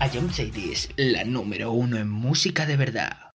A John Cities, la número uno en música de verdad.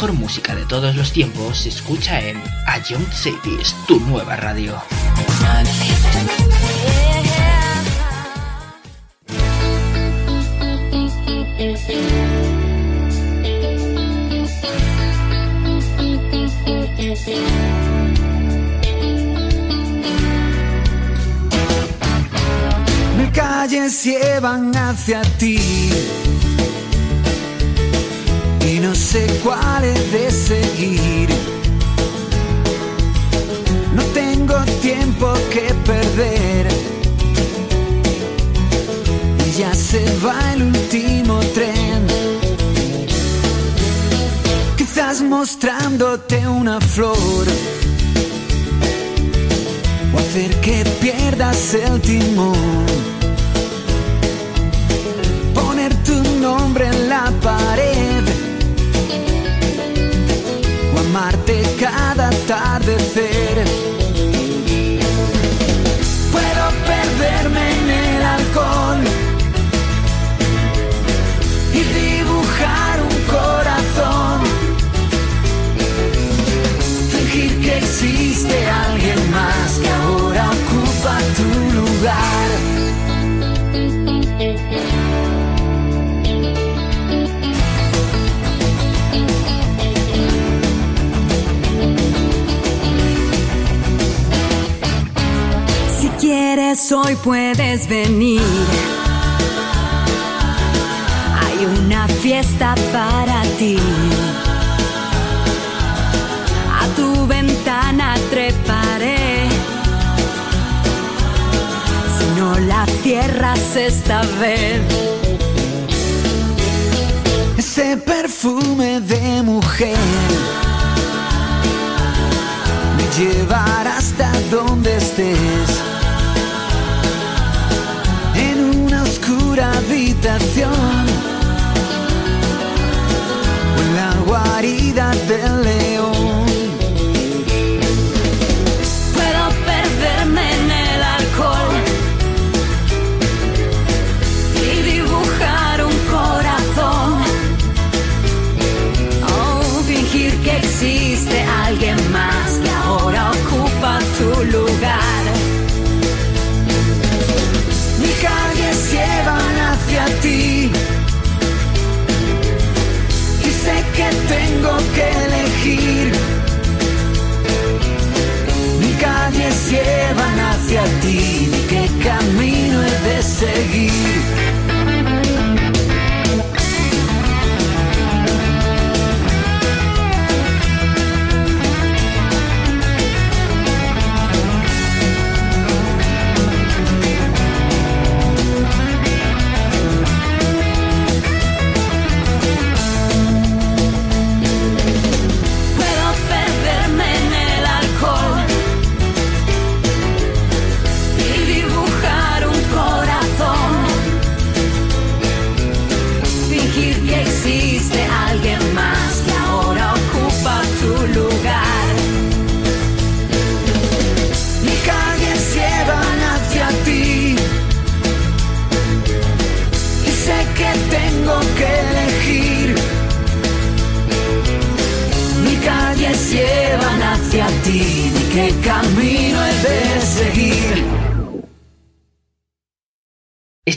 mejor música de todos los tiempos se escucha en A Young Cities, tu nueva radio. calles llevan hacia ti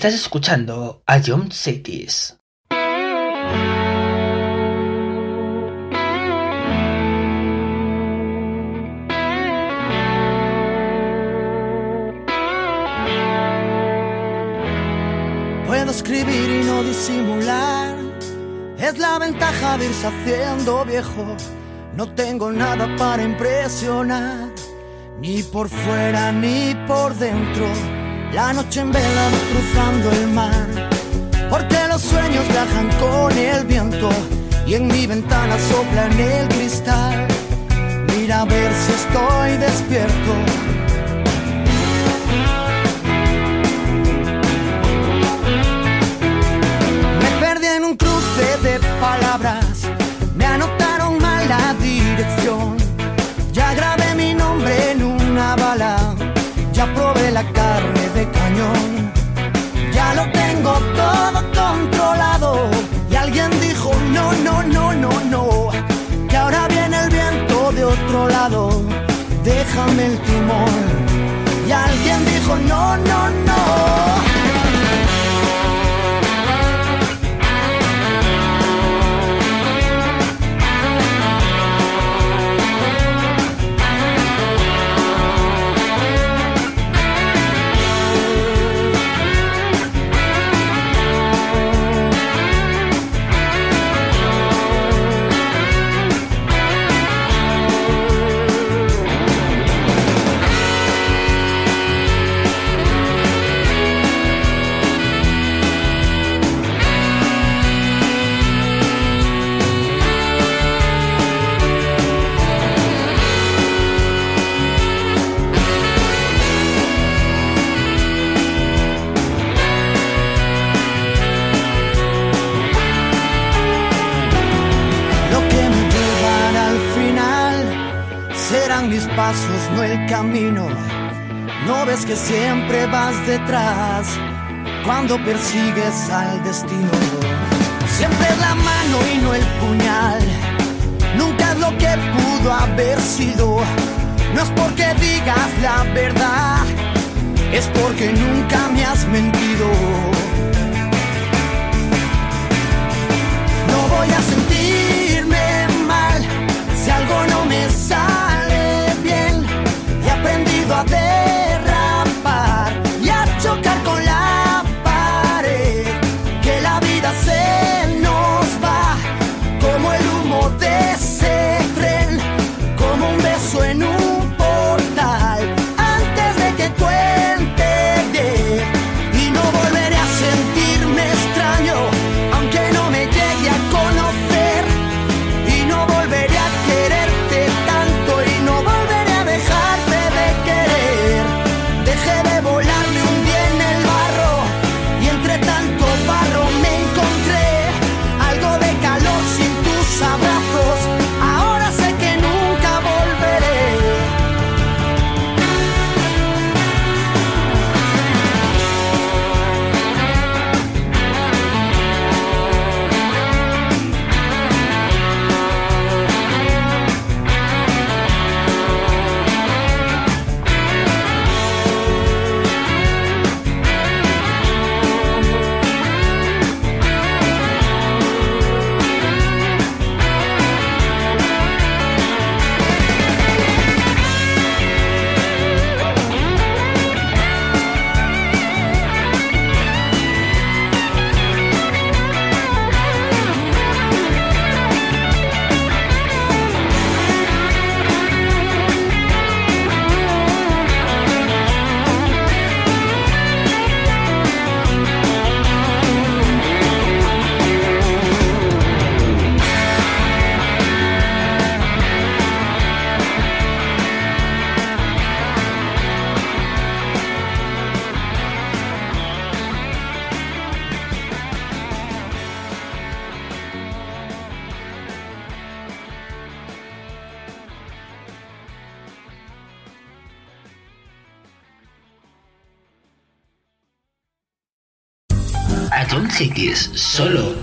Estás escuchando a John Cities. Puedo escribir y no disimular. Es la ventaja de irse haciendo viejo. No tengo nada para impresionar, ni por fuera ni por dentro. La noche en vela cruzando el mar, porque los sueños viajan con el viento y en mi ventana sopla el cristal. Mira a ver si estoy despierto. Me perdí en un cruce de palabras, la carne de cañón. Ya lo tengo todo controlado. Y alguien dijo, no, no, no, no, no. Que ahora viene el viento de otro lado. Déjame el timón. Y alguien dijo, no, no, no. Que siempre vas detrás cuando persigues al destino. Siempre es la mano y no el puñal. Nunca es lo que pudo haber sido. No es porque digas la verdad, es porque nunca me has mentido. No voy a sentirme mal si algo no me sale solo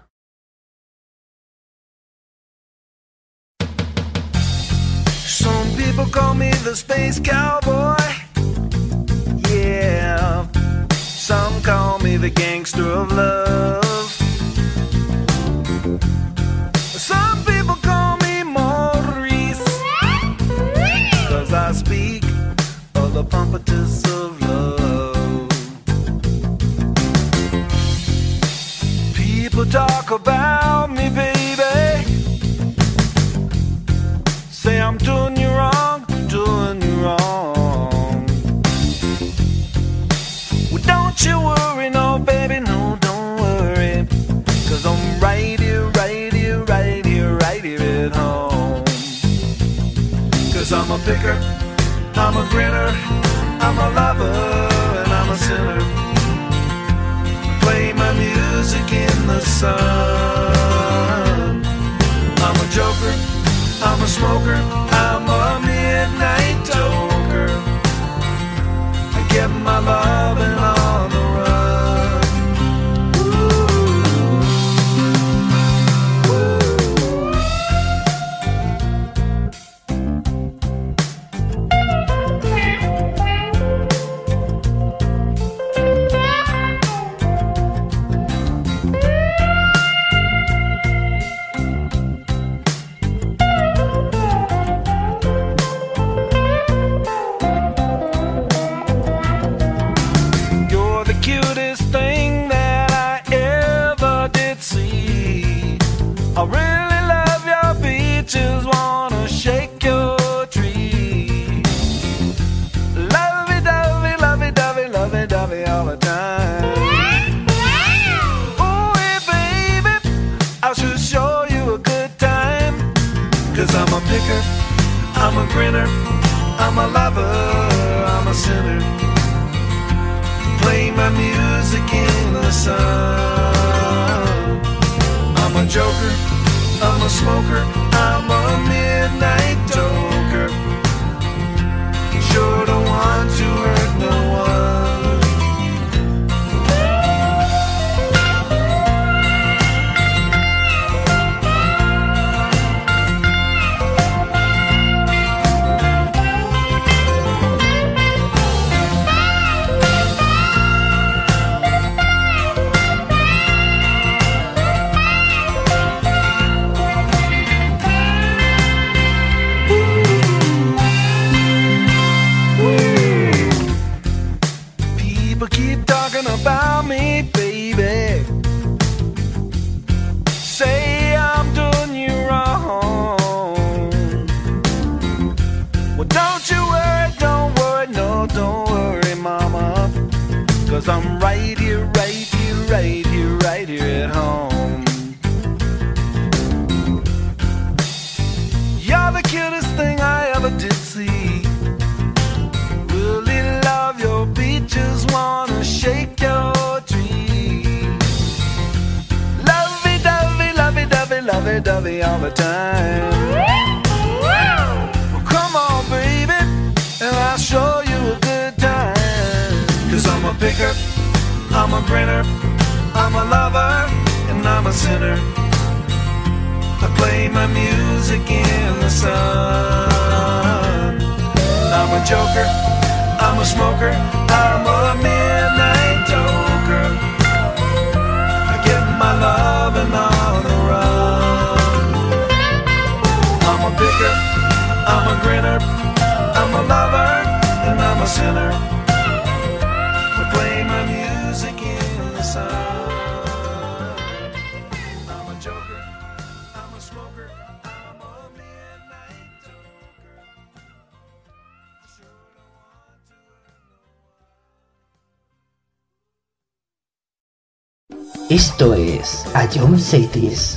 say this.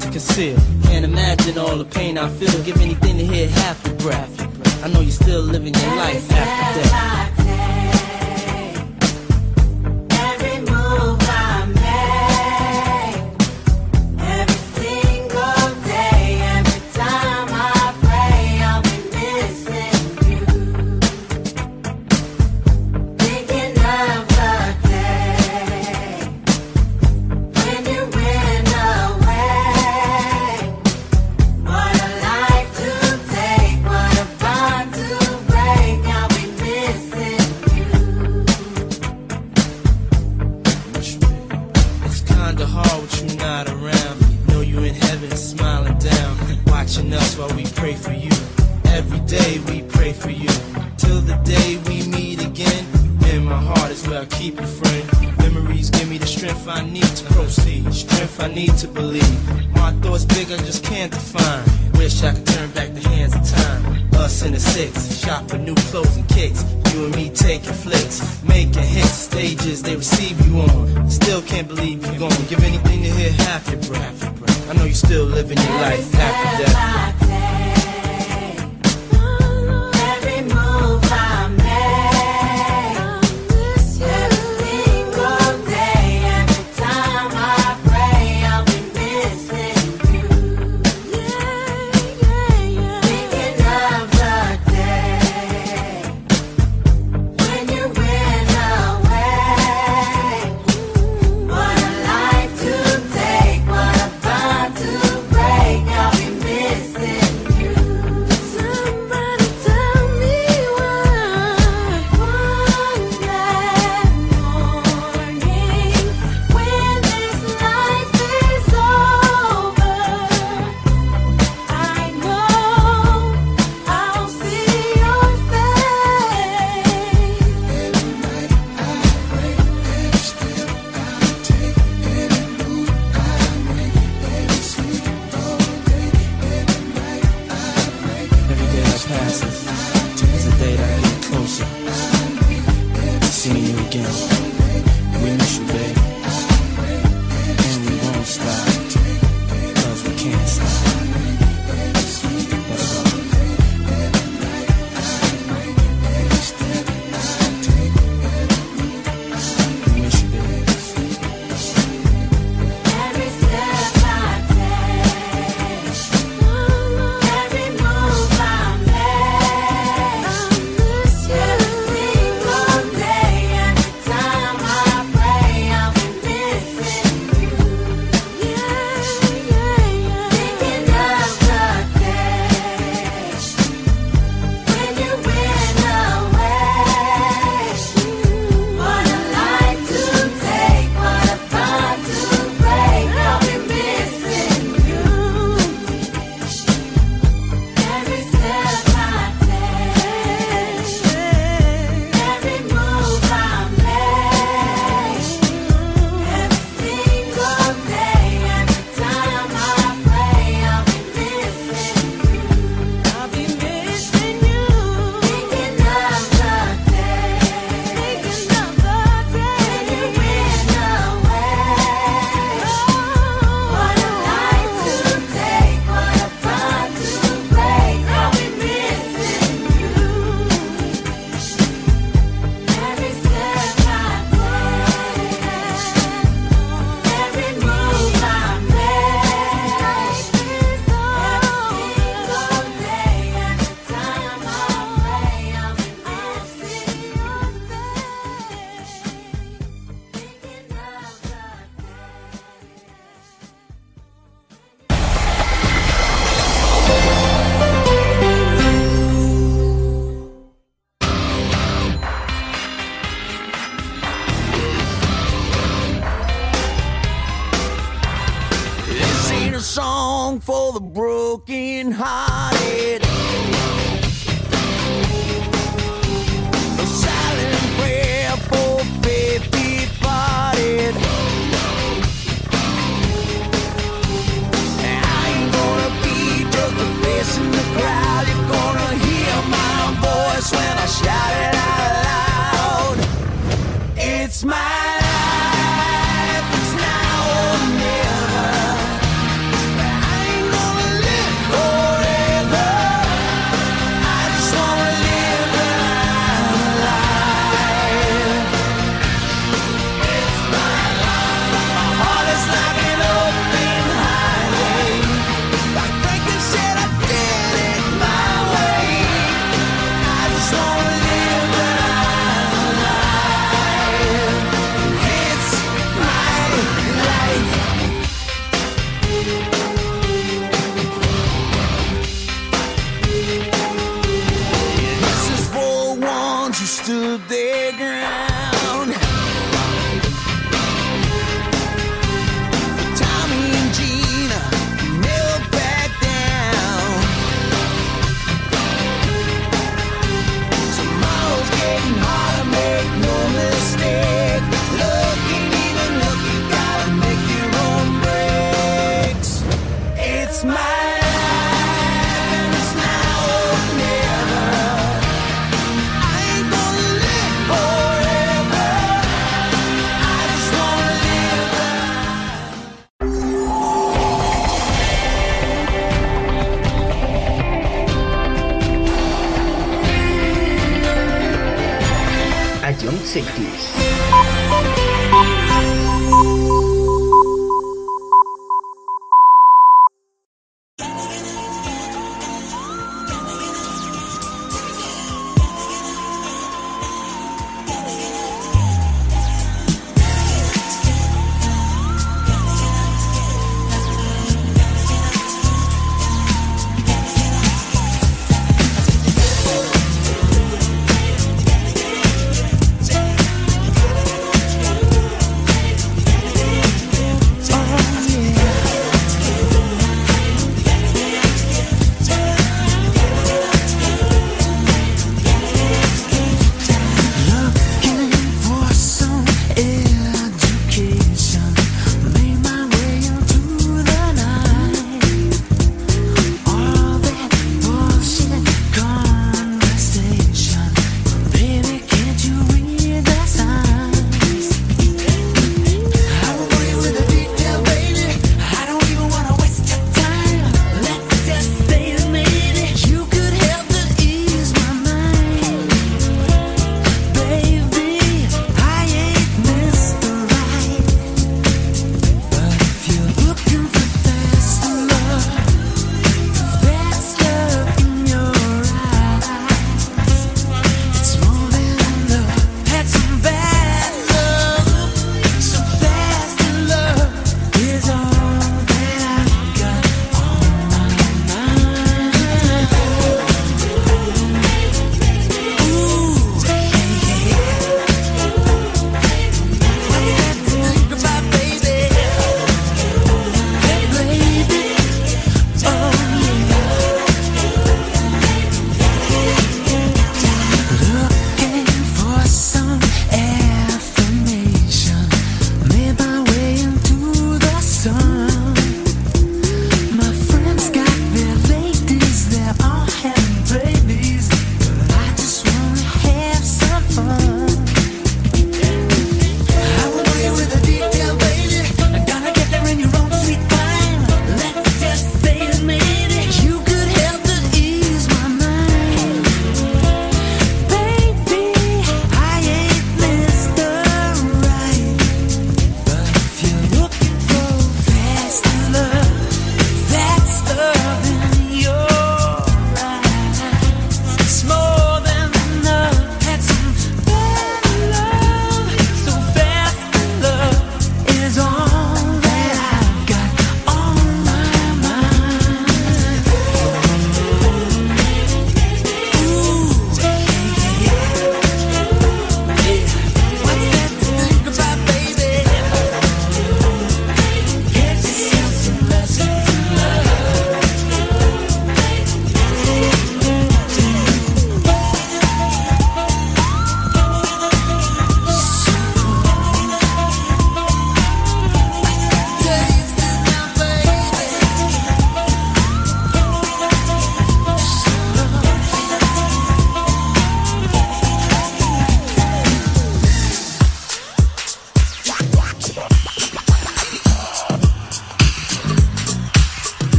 To conceal.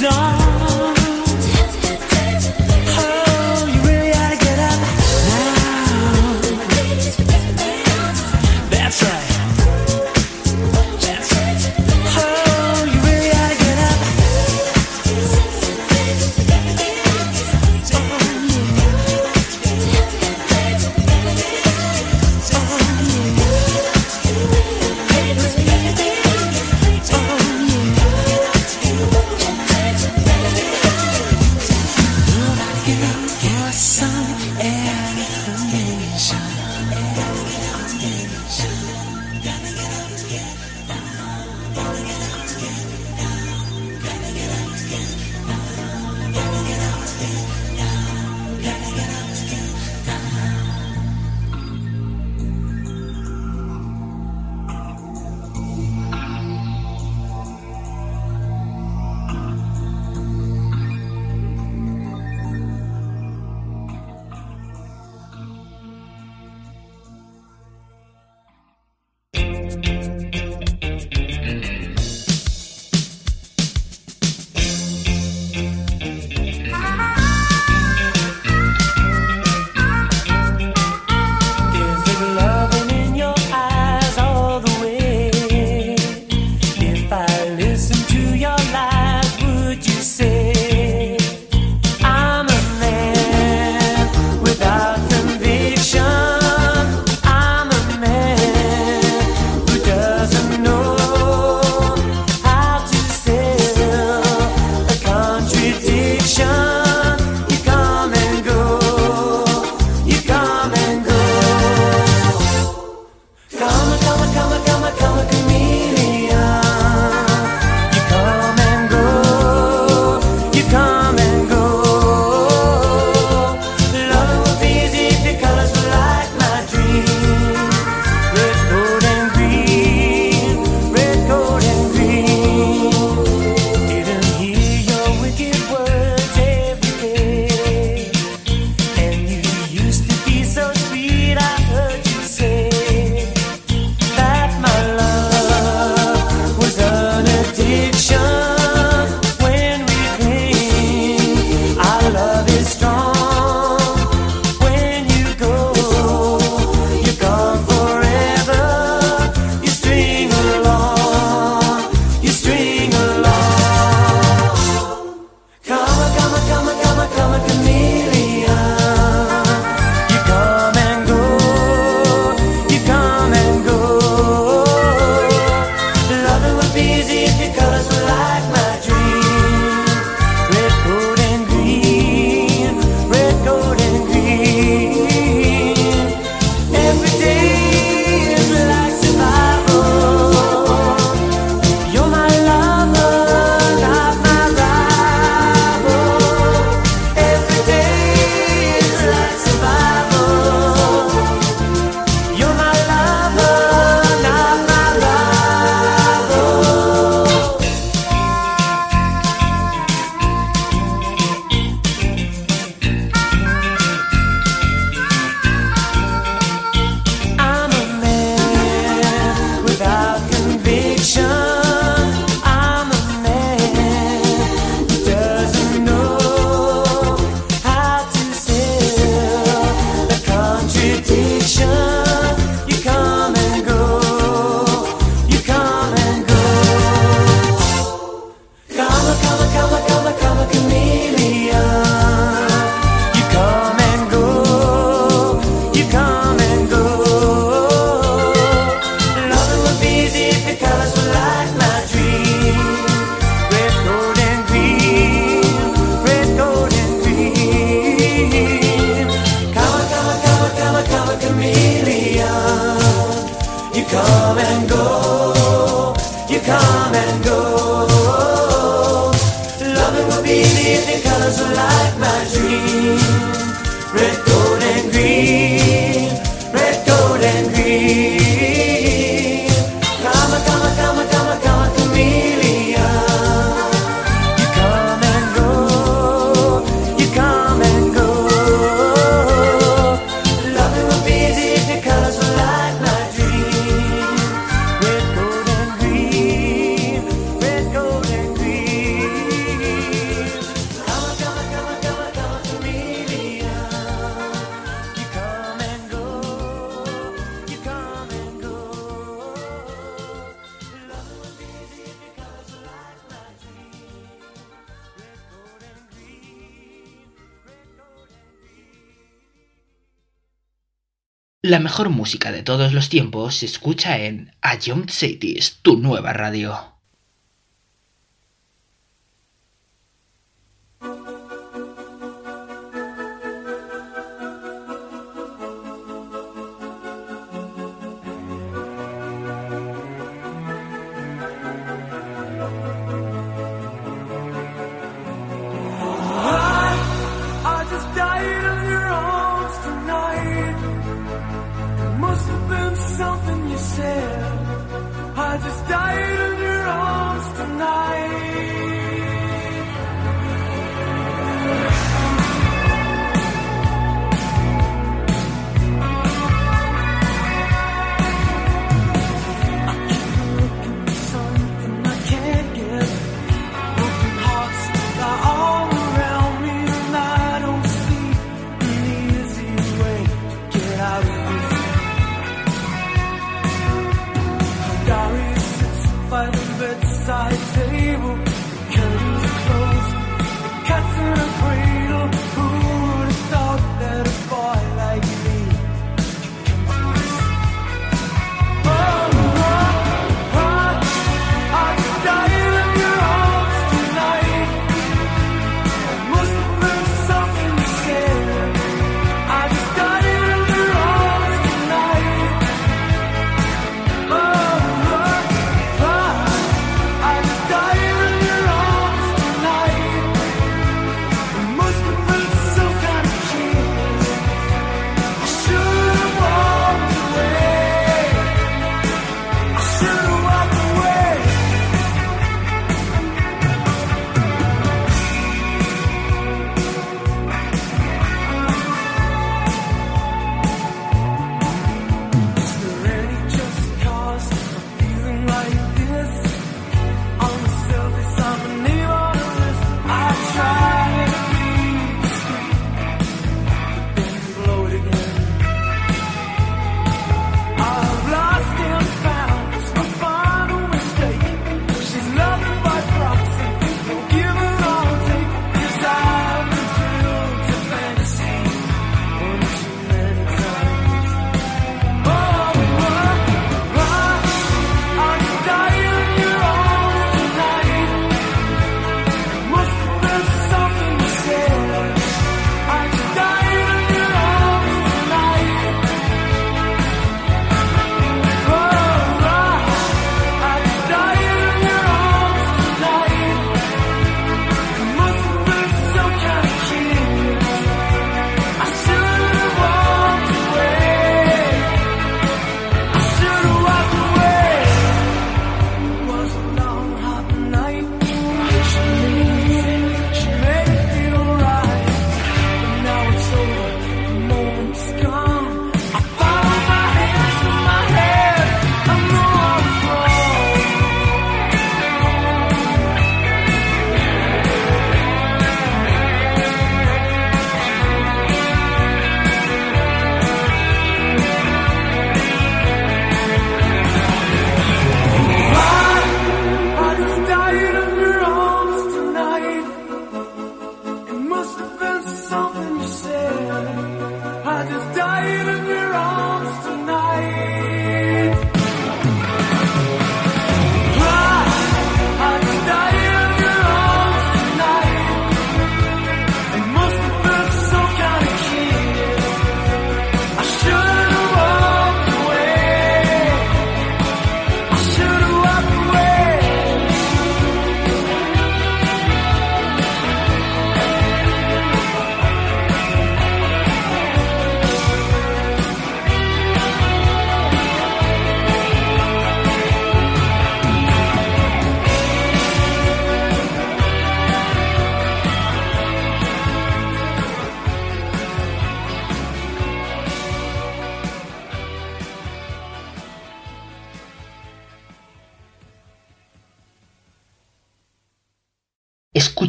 done tiempos se escucha en Young Cities, tu nueva radio.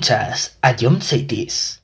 Escuchas a John Saitis.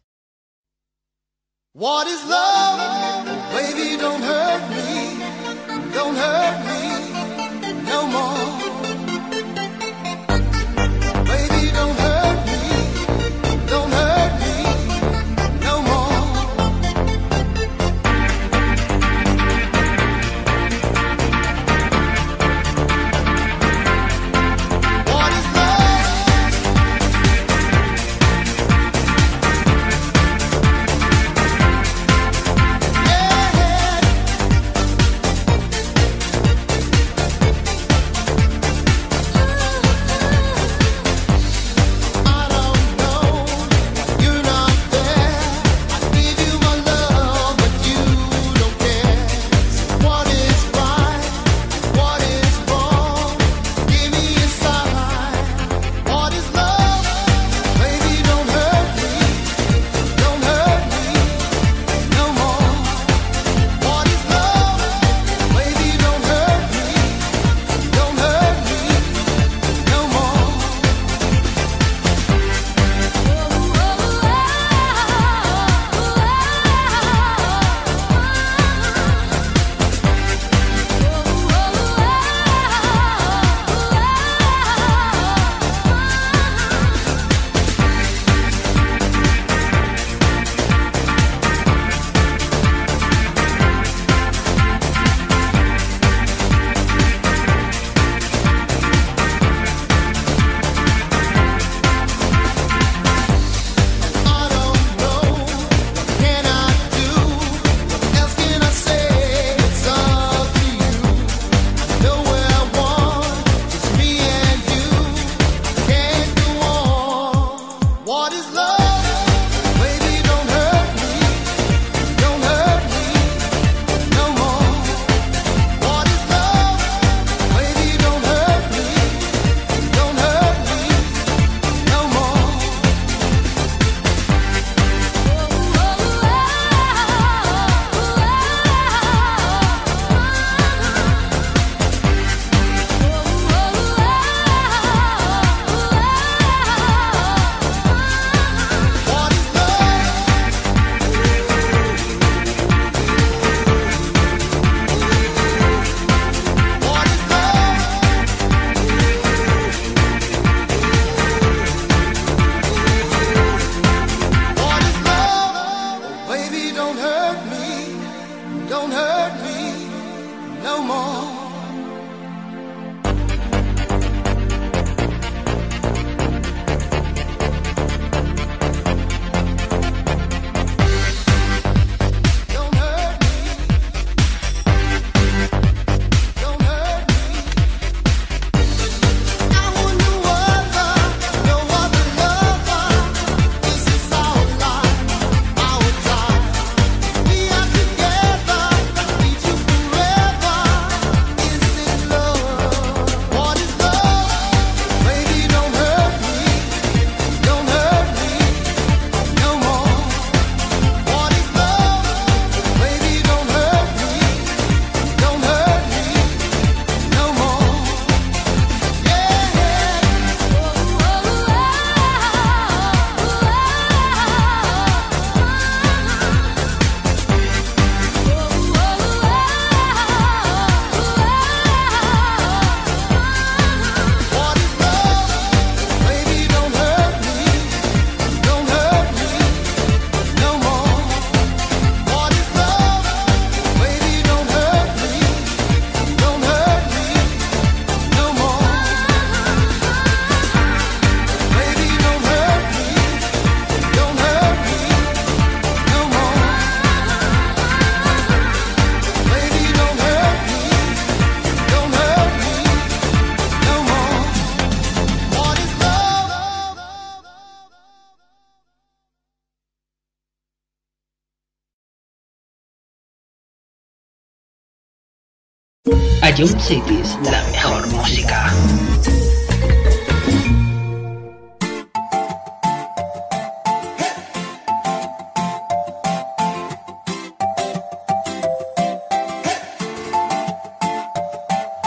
Jump Cities, la mejor música.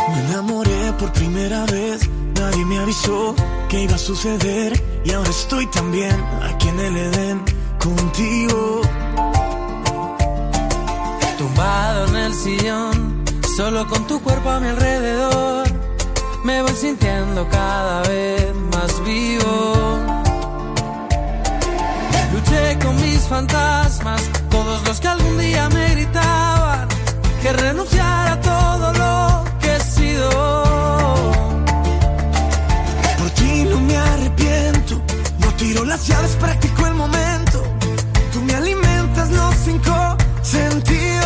Me enamoré por primera vez, nadie me avisó que iba a suceder y ahora estoy también aquí en el Edén contigo. Tumbado en el sillón, solo con tu cuerpo a mi alrededor, me voy sintiendo cada vez más vivo. Luché con mis fantasmas, todos los que algún día me gritaban que renunciara a todo lo que he sido. Por ti no me arrepiento, no tiro las llaves, practico el momento. Tú me alimentas los cinco sentidos.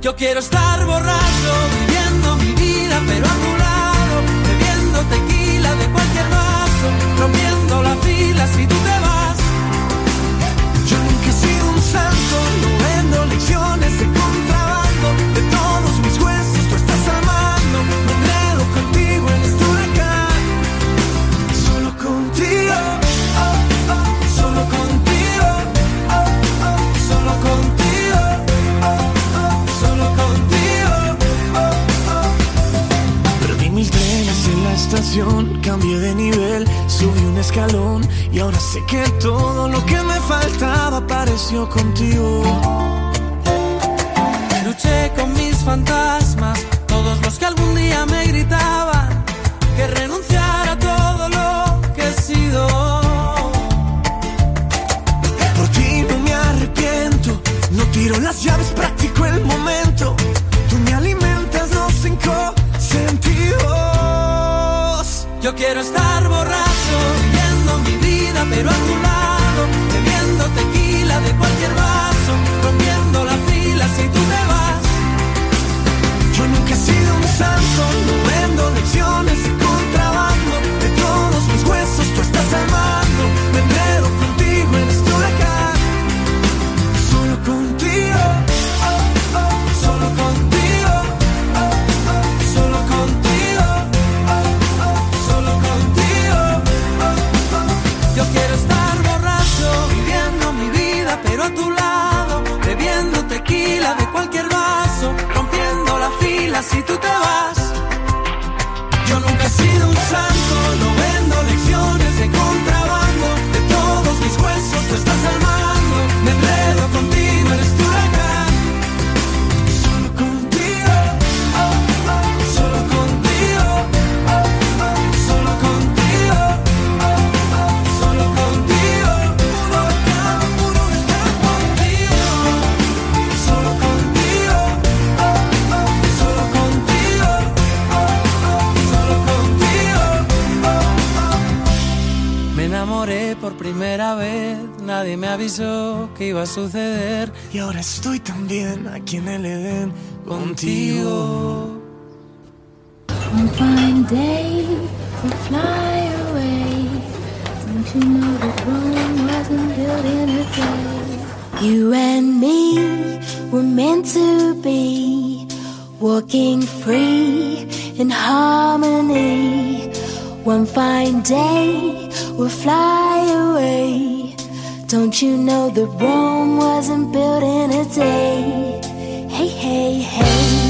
Yo quiero estar borracho, viviendo mi vida, pero a tu lado, bebiendo tequila de cualquier vaso, rompiendo la fila si tú te vas. Cambié de nivel, subí un escalón y ahora sé que todo lo que me faltaba apareció contigo. Luché con mis fantasmas, todos los que algún día me gritaban que renunciara a todo lo que he sido. Por ti no me arrepiento, no tiro las llaves, practico el momento. Yo quiero estar borracho, viviendo mi vida, pero a tu lado, bebiendo tequila de cualquier vaso, rompiendo la fila si tú te vas. Yo nunca he sido un santo, no vendo lecciones pero a tu lado, bebiendo tequila de cualquier vaso, rompiendo la fila si tú te vas. Yo nunca he sido un santo, no vendo lecciones de contrabando. De todos mis huesos tú estás al mando. Me enredo contigo por primera vez, nadie me avisó que iba a suceder. Y ahora estoy también aquí en el Edén contigo. One fine day we'll fly away. Don't you know that Rome wasn't built in a day? You and me were meant to be walking free in harmony. One fine day we'll fly away. Don't you know that Rome wasn't built in a day? Hey, hey, hey.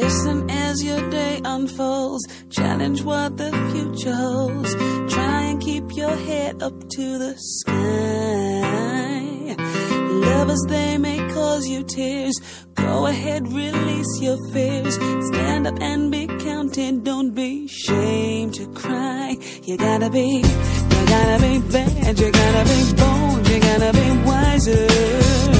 Listen as your day unfolds. Challenge what the future holds. Try and keep your head up to the sky. Lovers, they may cause you tears. Go ahead, release your fears. Stand up and be counted. Don't be ashamed to cry. You gotta be, you gotta be bad. You gotta be bold. You gotta be wiser.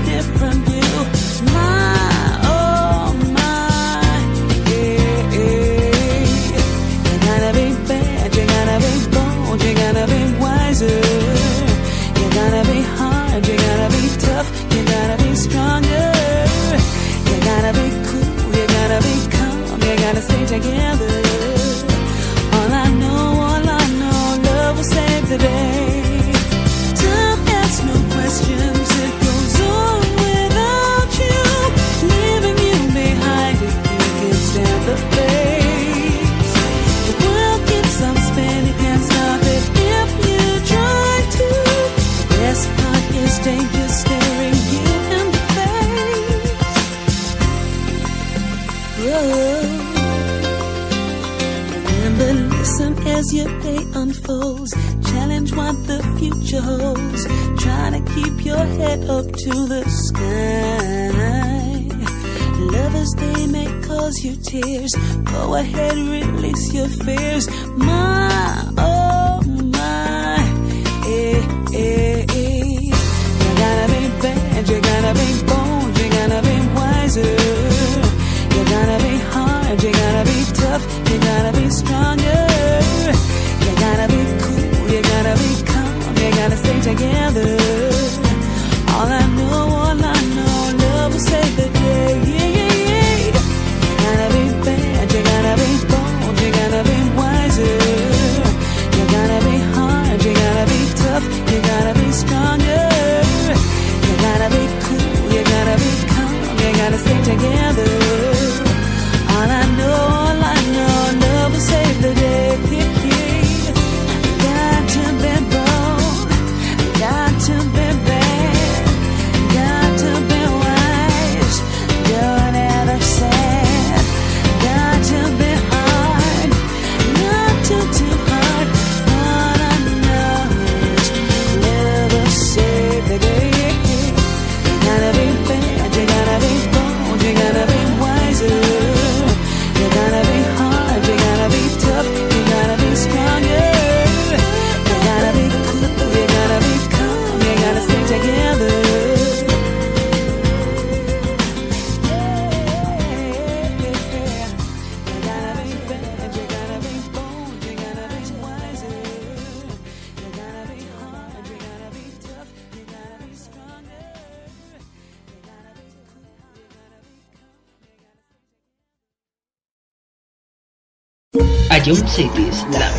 together. As your day unfolds. Challenge what the future holds. Try to keep your head up to the sky. Lovers, they may cause you tears. Go ahead, release your fears. My, oh my, eh, eh, eh. You gotta be bad, you gotta be bold, you gotta be wiser. You gotta be hard, you gotta be tough, you gotta be stronger. Gotta be cool, you gotta be calm, you gotta stay together. Ion Cities, la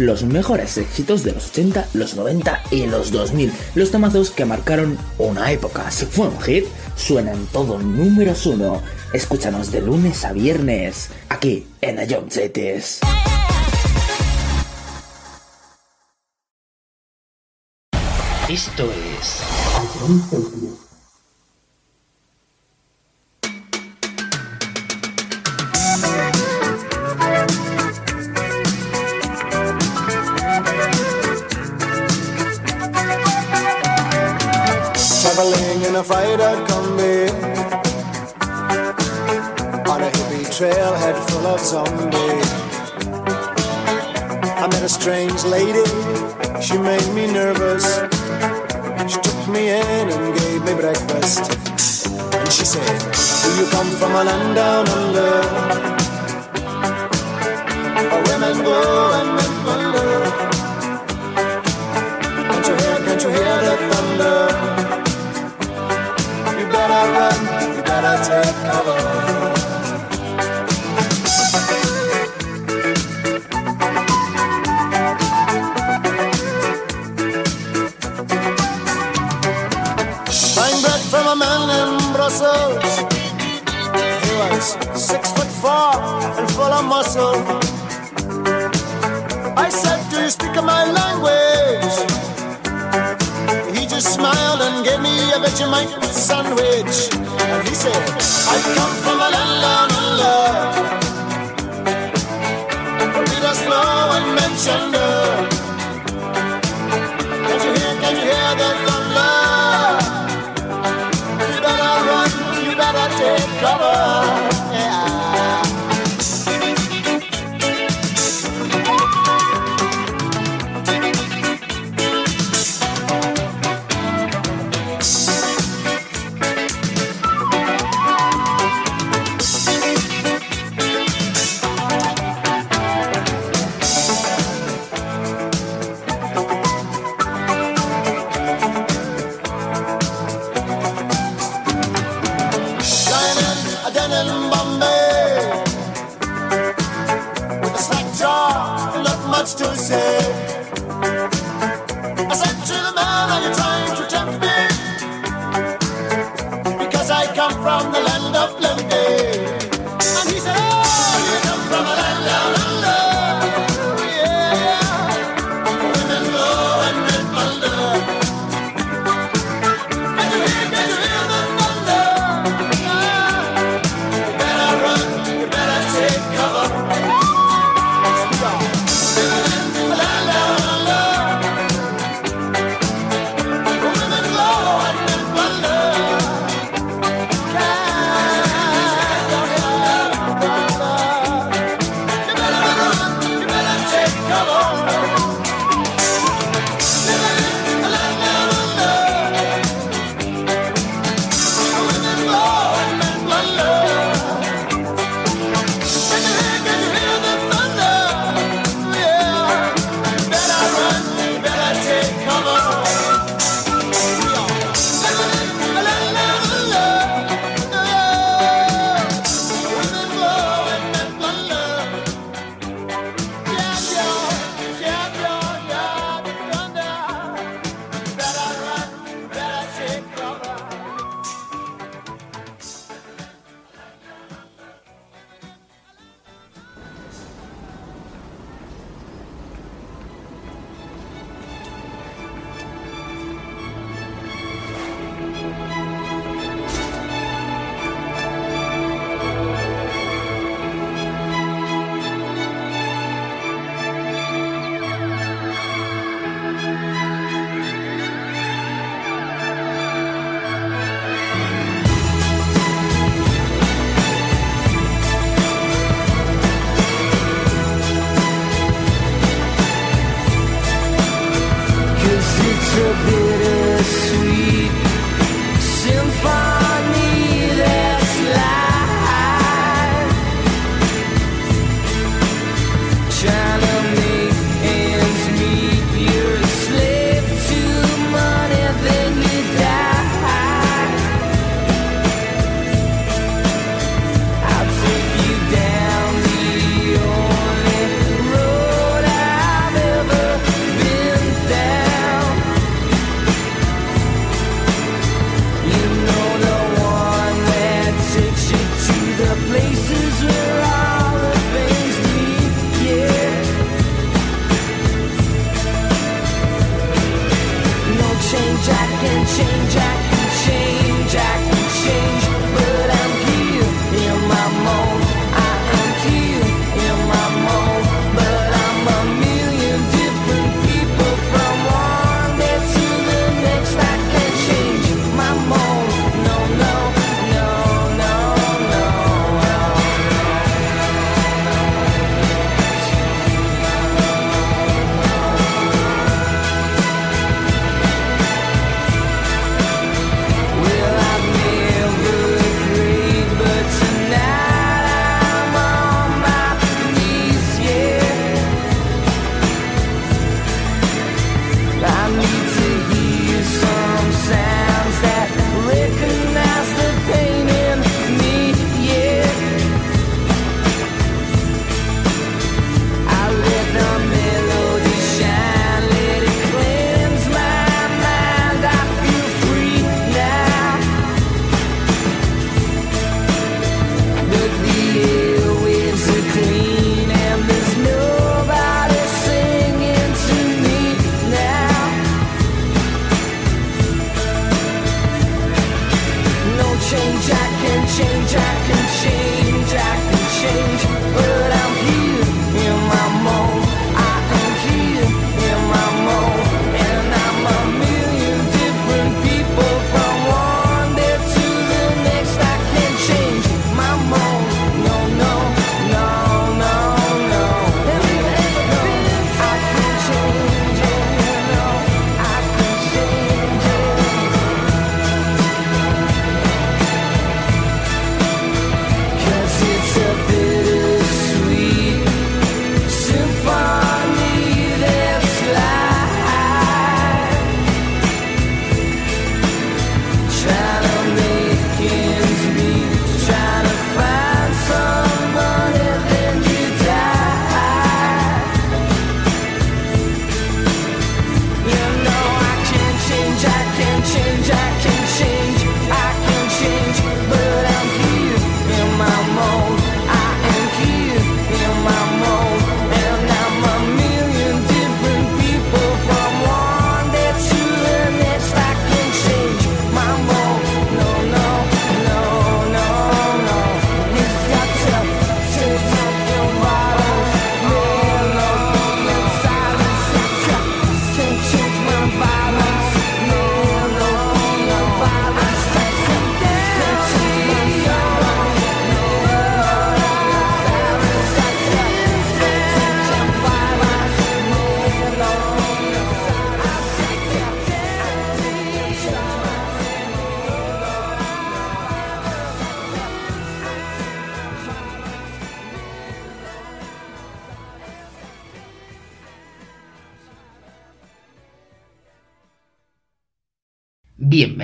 los mejores éxitos de los 80, los 90 y los 2000, los temazos que marcaron una época. Si fue un hit, suenan todo números uno. Escúchanos de lunes a viernes, aquí en Ion Esto es...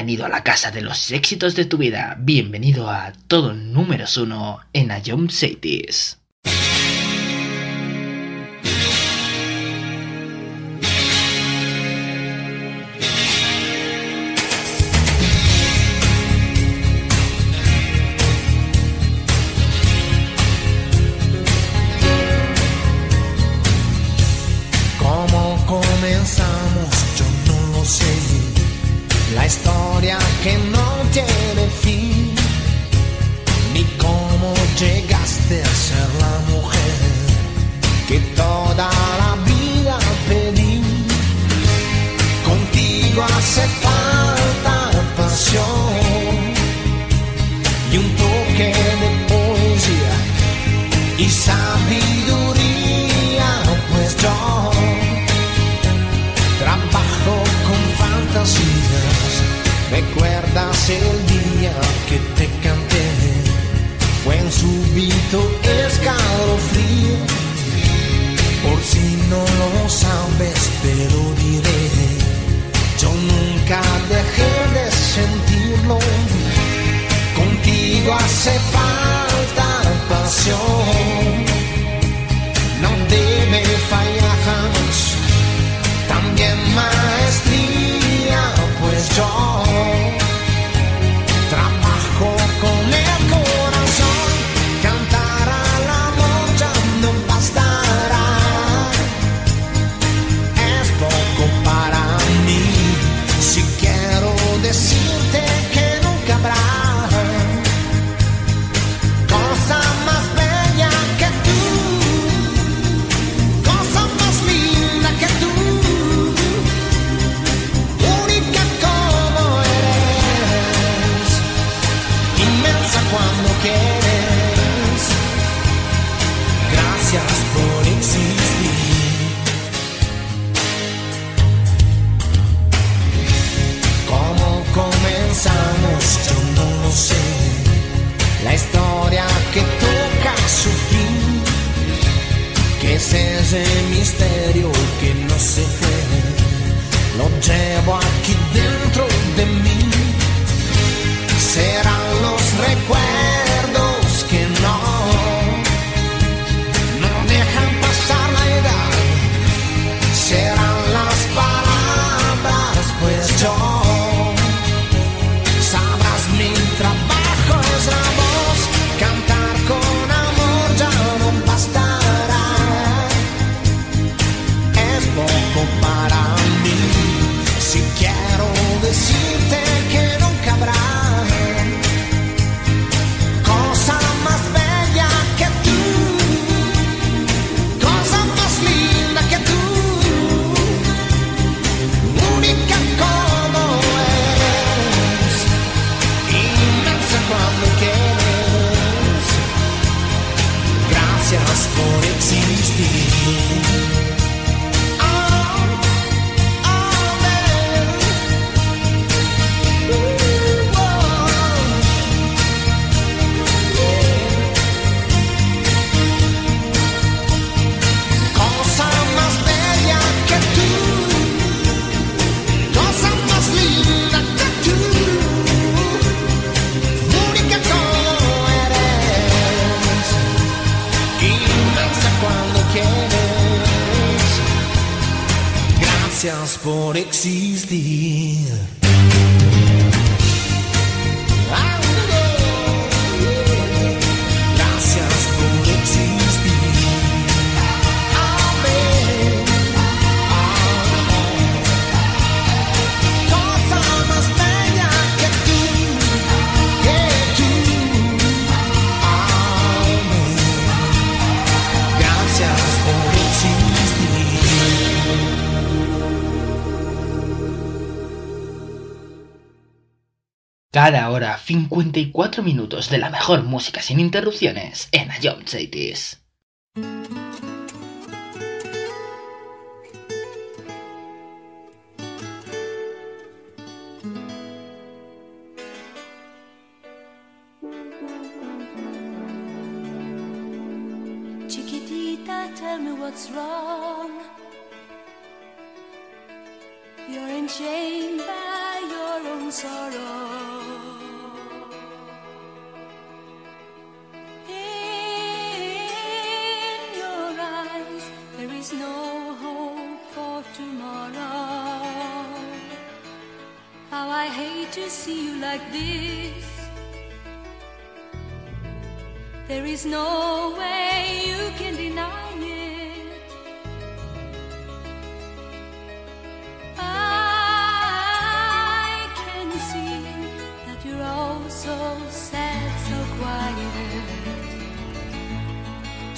Bienvenido a la casa de los éxitos de tu vida. Bienvenido a todo números uno en Ayom Cities. 54 minutos de la mejor música sin interrupciones en Ion Cities. Chiquitita, tell me what's wrong. You're enchained by your own sorrow. to see you like this. There is no way you can deny it. I can see that you're all so sad, so quiet.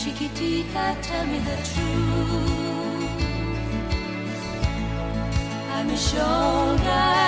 Chiquitita, tell me the truth. I'm a shoulder.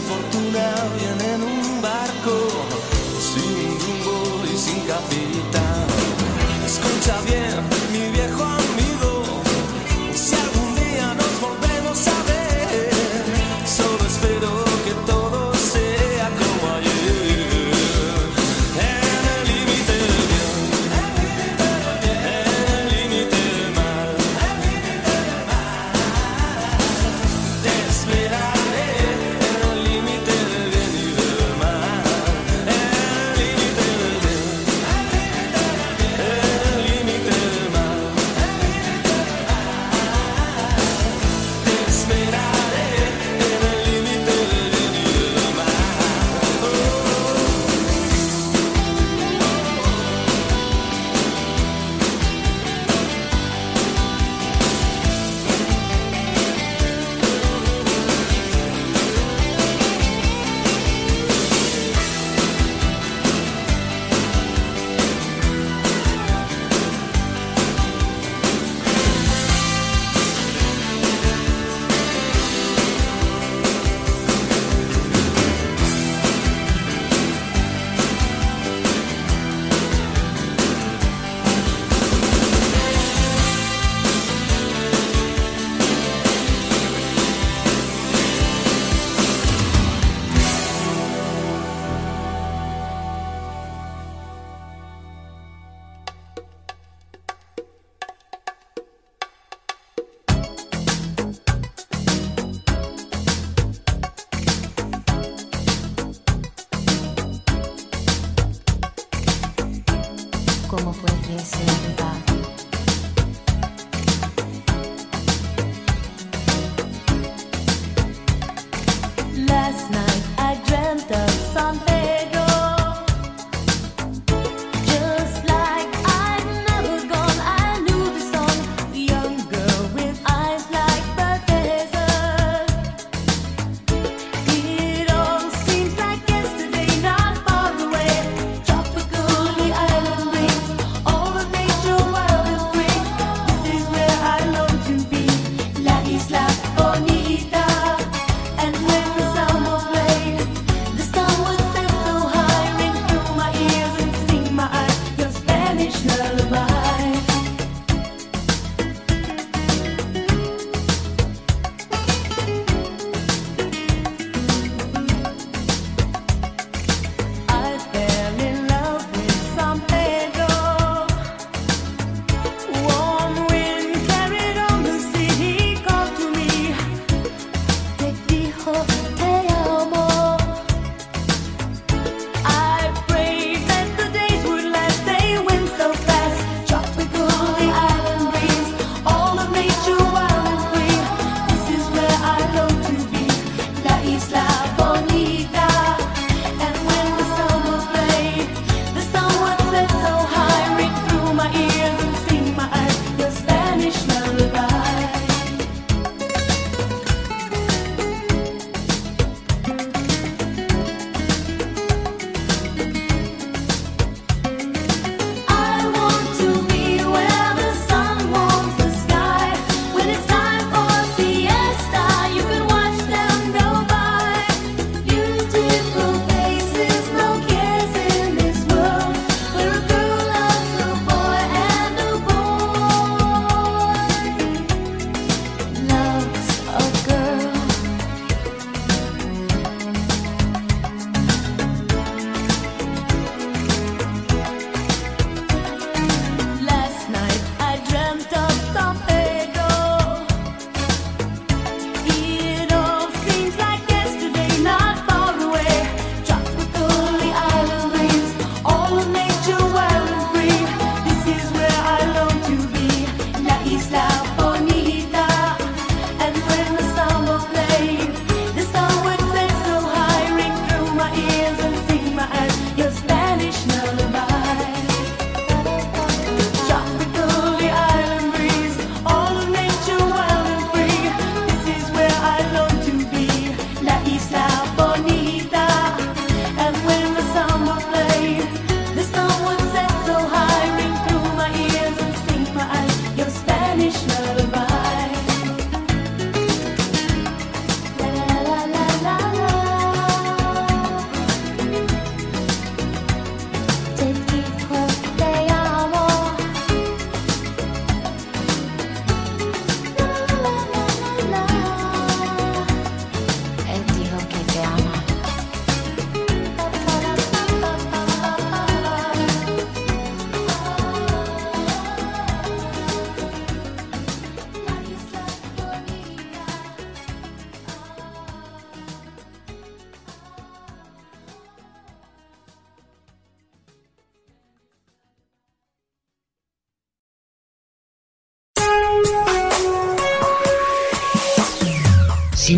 Fortuna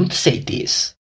don't say this.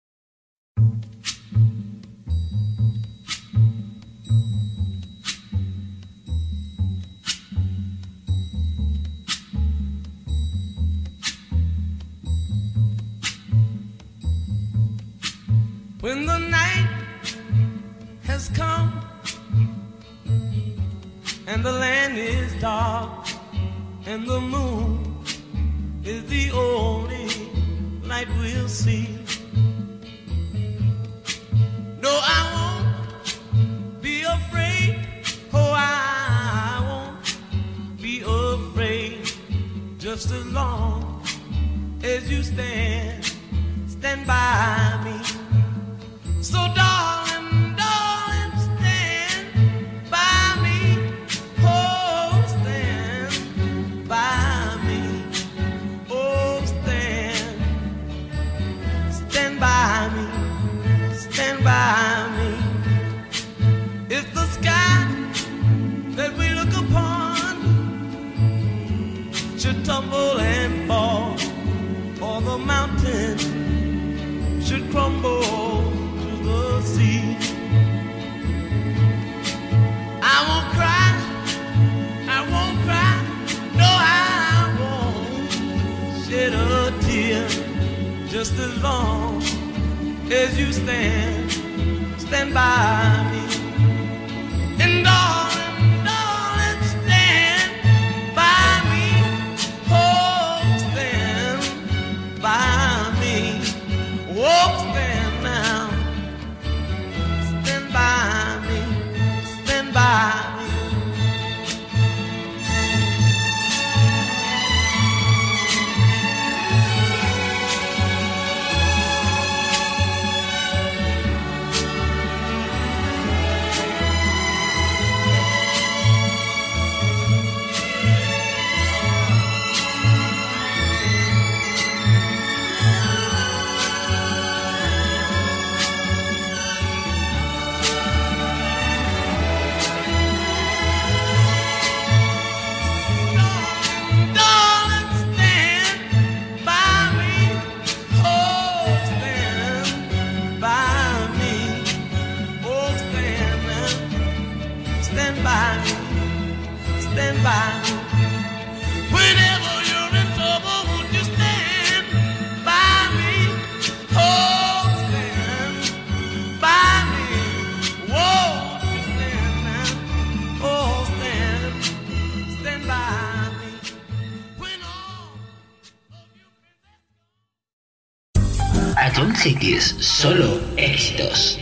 Cities, solo éxitos.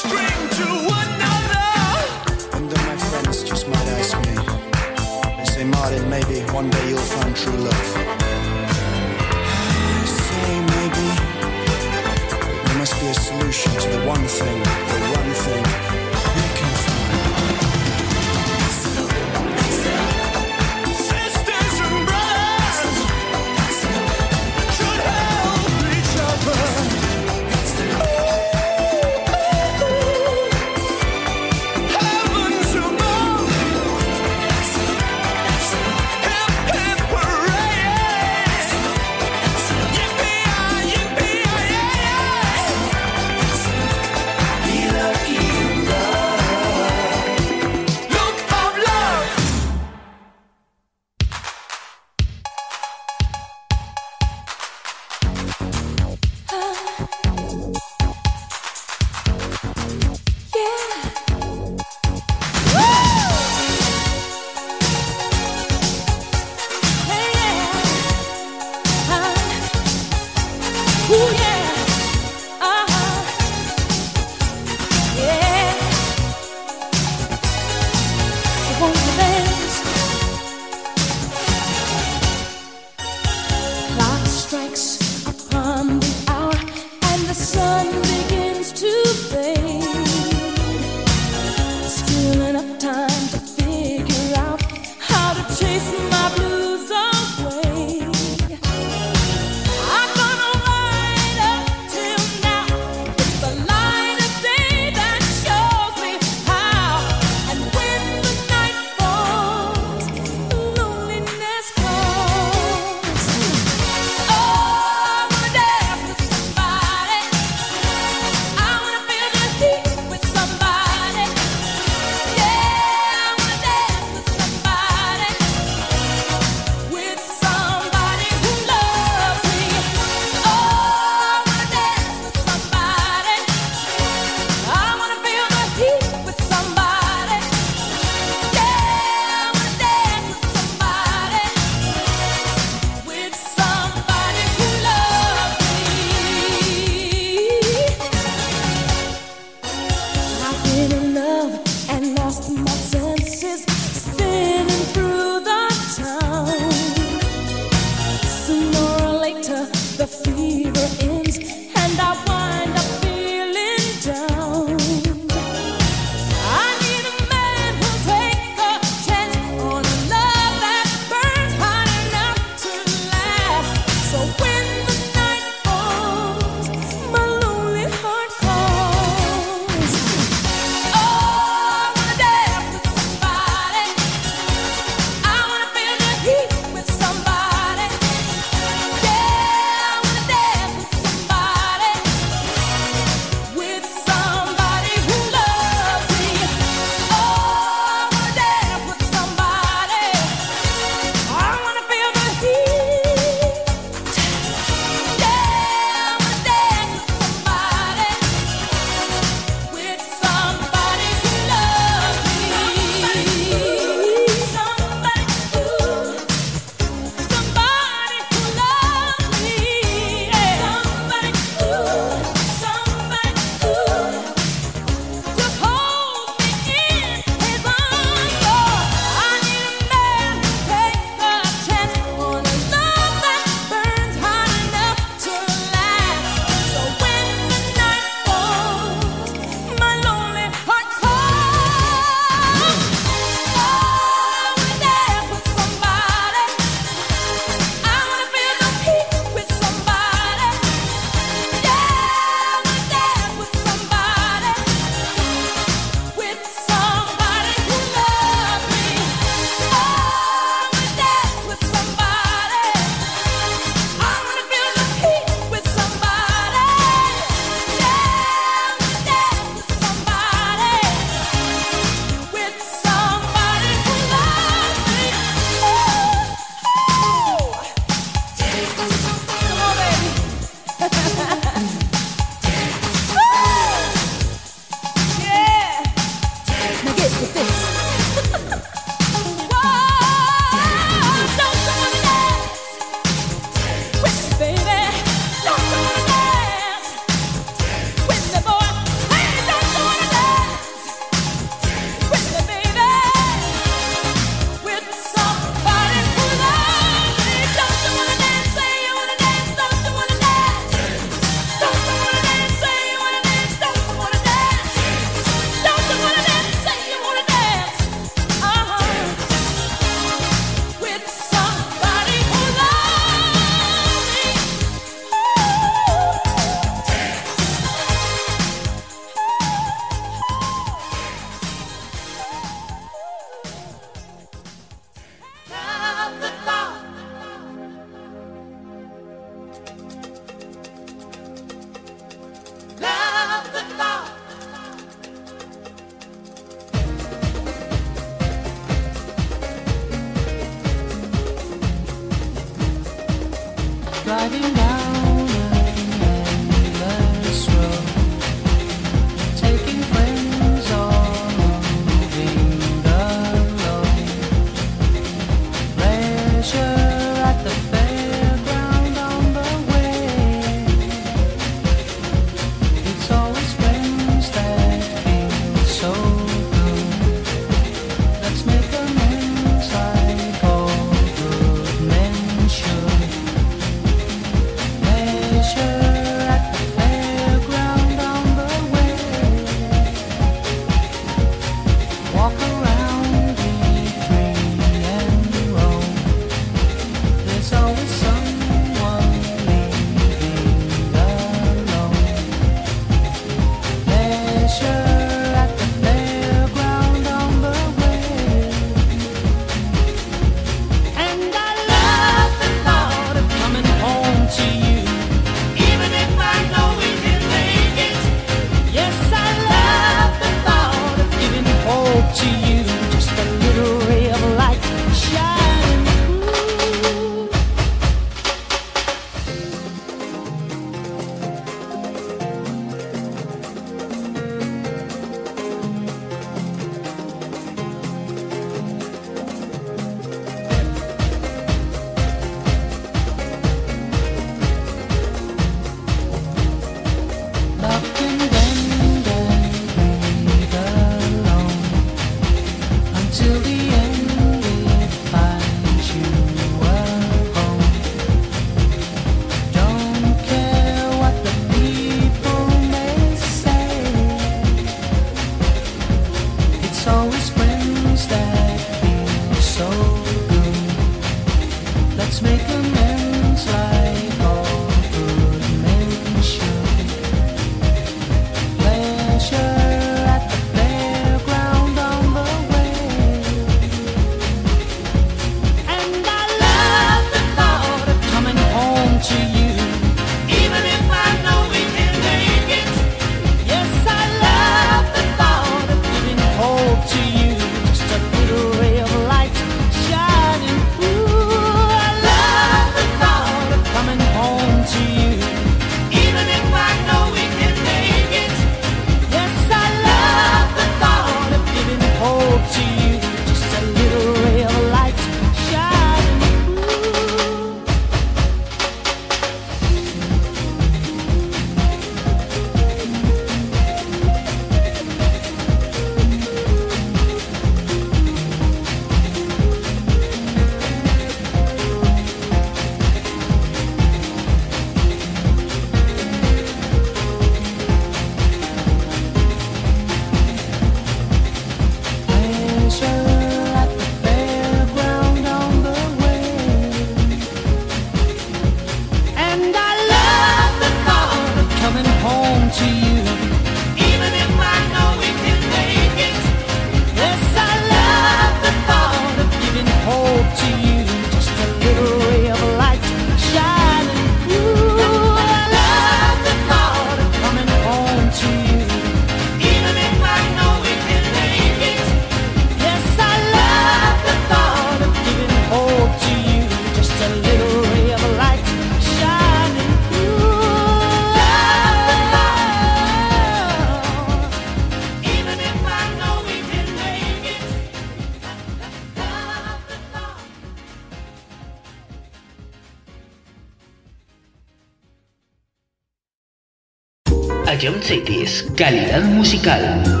Calidad musical.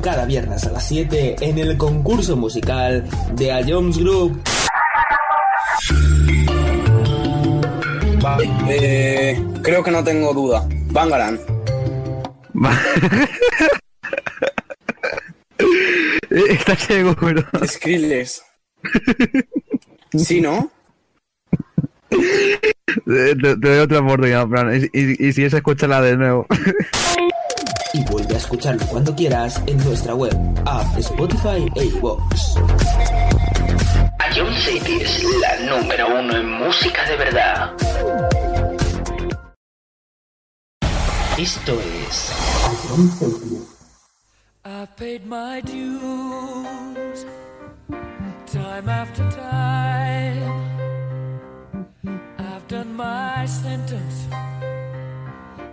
cada viernes a las 7 en el concurso musical de A Jones Group. Vale, eh, creo que no tengo duda. Bangaran. Eh, está seguro. Skrillex. ¿Sí, no? Eh, te, doy otra oportunidad, Fran. Y, y, y si es, escúchala de nuevo. y vuelve a escucharlo cuando quieras en nuestra web, app, Spotify e iVoox. Ion City es la número uno en música de verdad. Esto es Ion City. I paid my dues time after time. I've done my sentence.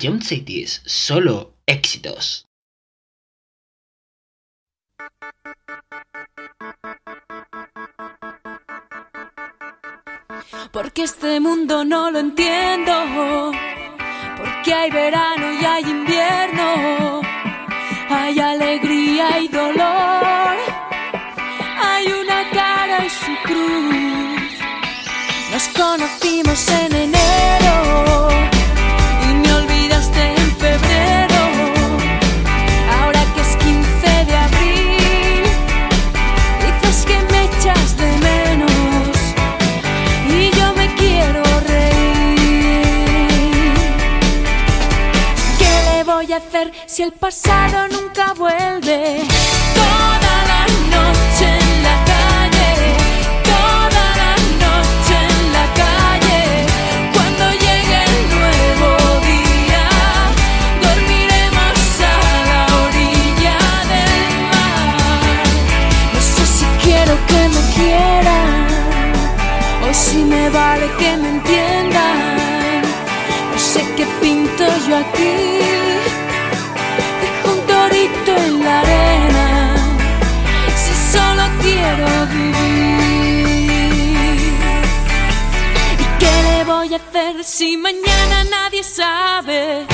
Jump Cities, solo éxitos. Porque este mundo no lo entiendo. Porque hay verano y hay invierno. Hay alegría y dolor. Hay una cara y su cruz. Nos conocimos en el si el pasado nunca vuelve. si mañana nadie sabe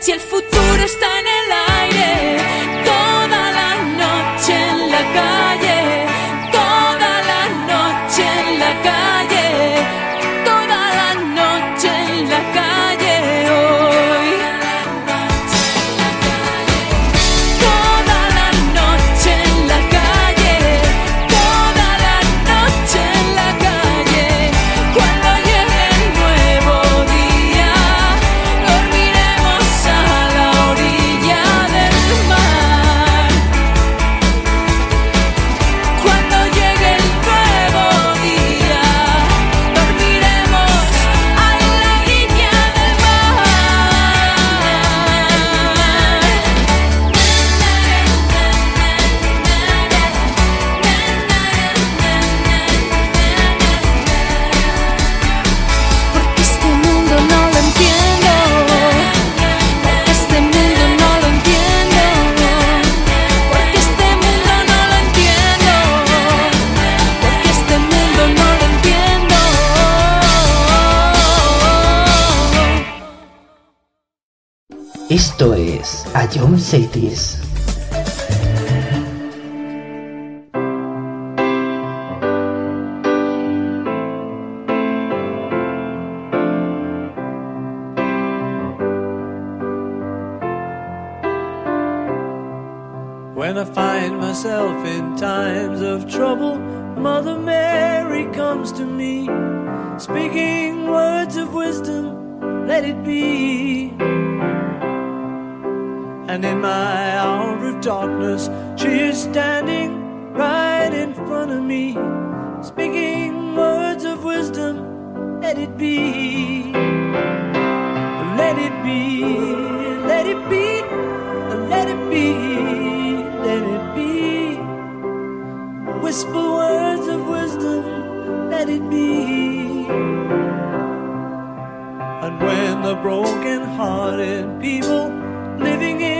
Si el futuro está en Esto es A Young Cities. speaking words of wisdom. Let it be. Let it be. Let it be. Let it be. Let it be. Whisper words of wisdom. Let it be. And when the broken-hearted people living in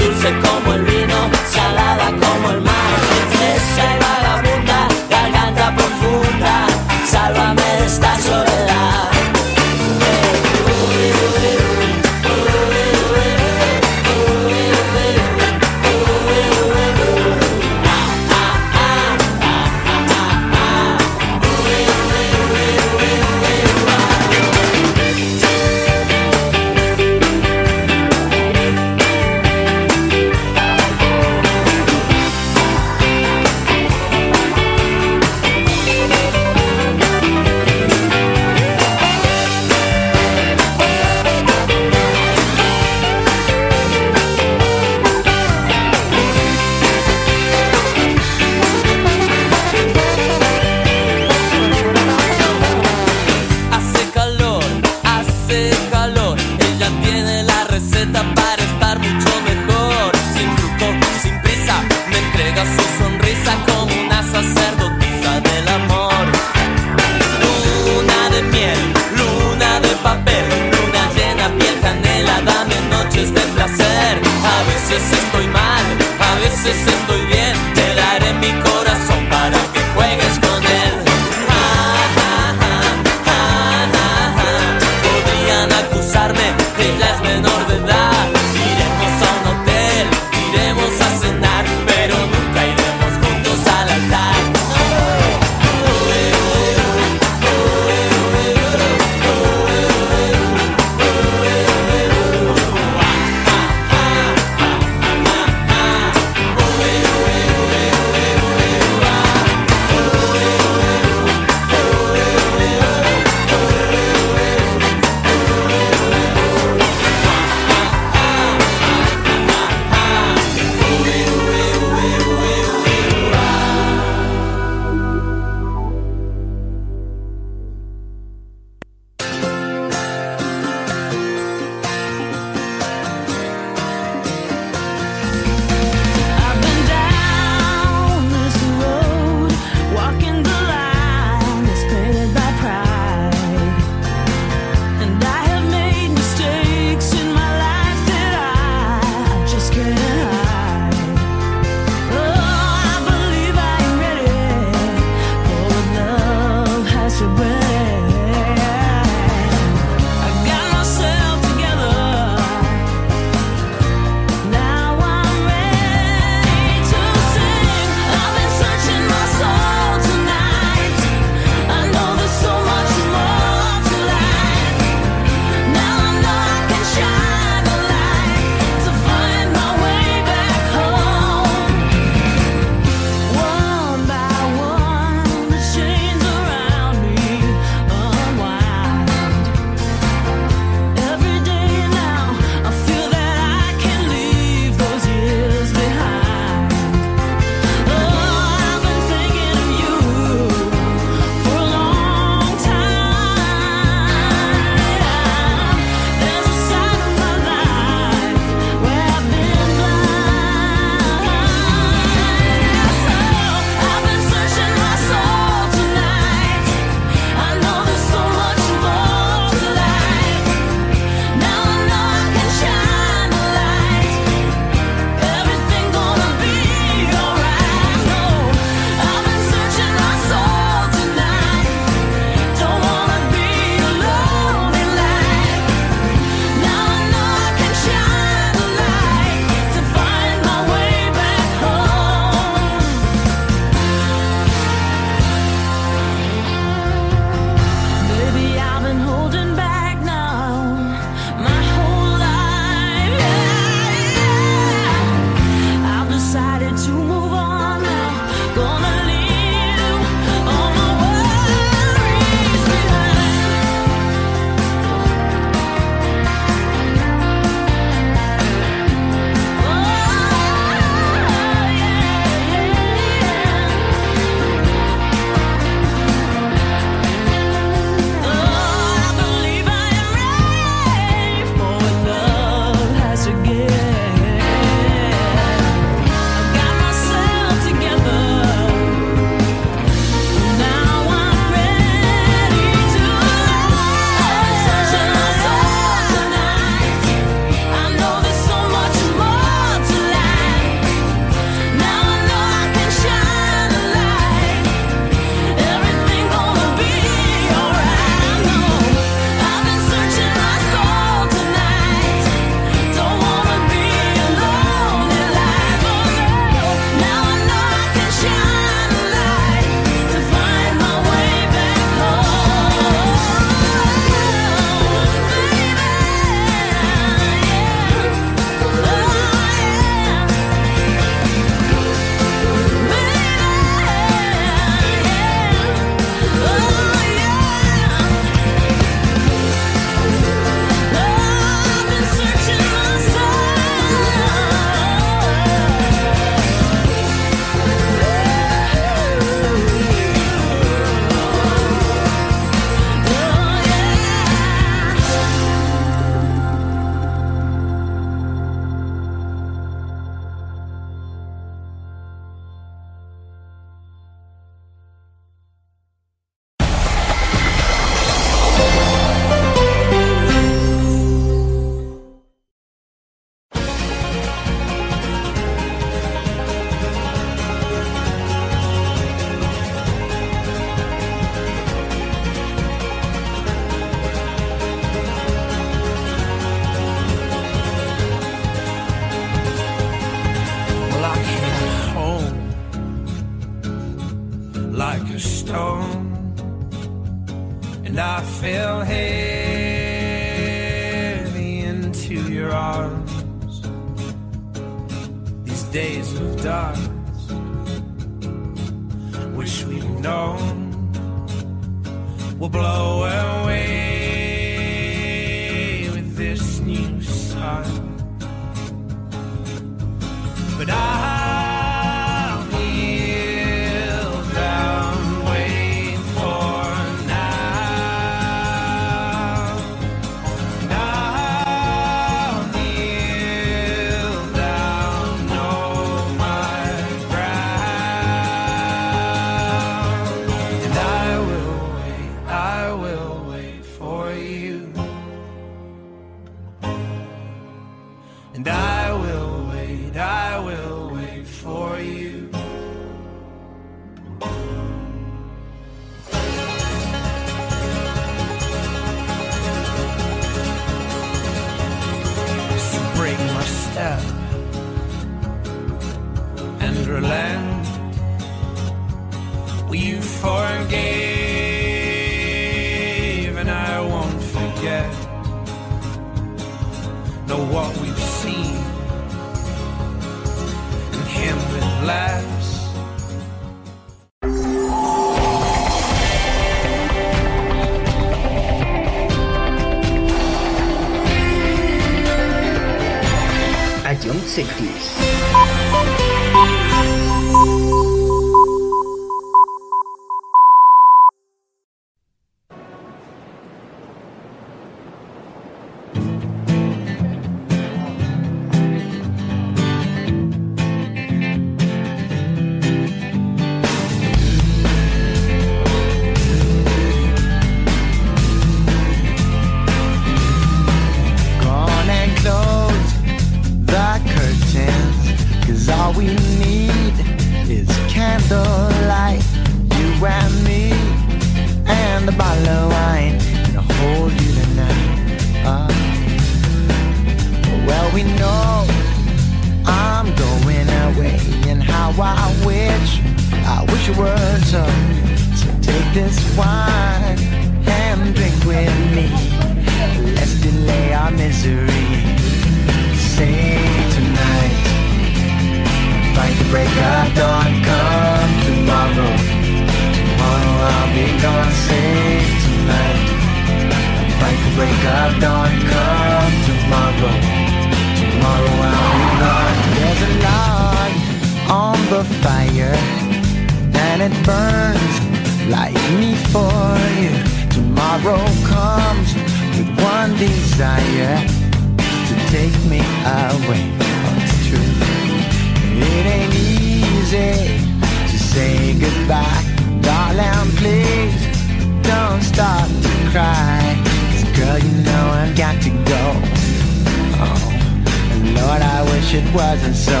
wasn't so.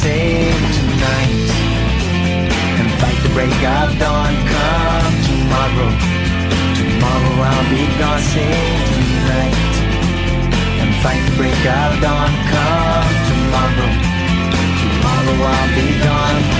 Save tonight and fight the break of dawn. Come tomorrow, tomorrow I'll be gone. Save tonight and fight the break of dawn. Come tomorrow, tomorrow I'll be gone.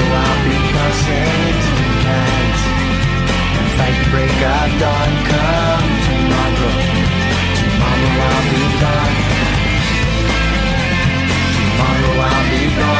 go out because it's tonight And fight the break of dawn Come tomorrow Tomorrow I'll be gone Tomorrow I'll be gone.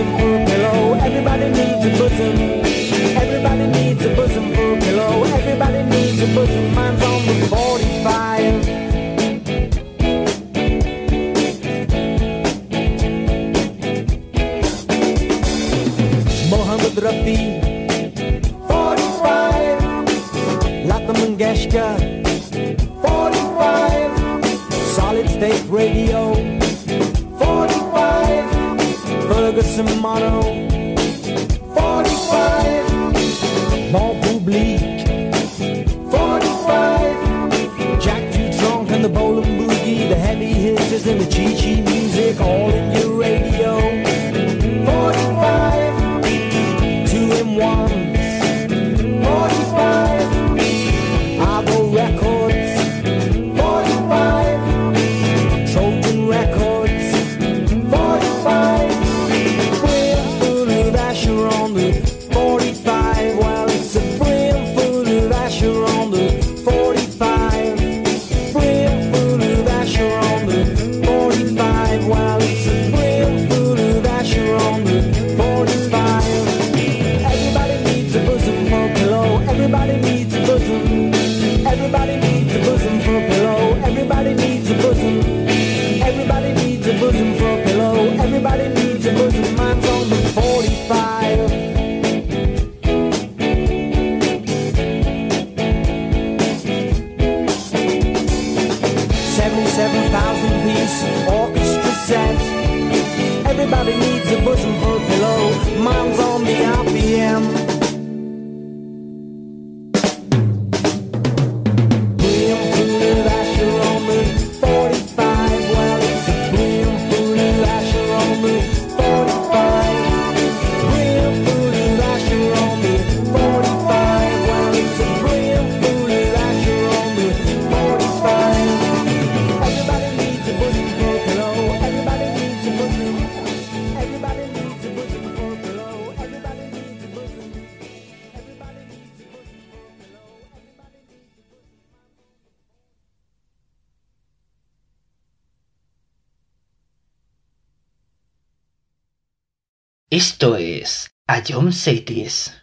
bosom for a pillow. Everybody needs a bosom. Everybody needs a bosom for a pillow. Everybody needs a bosom. Mine's A John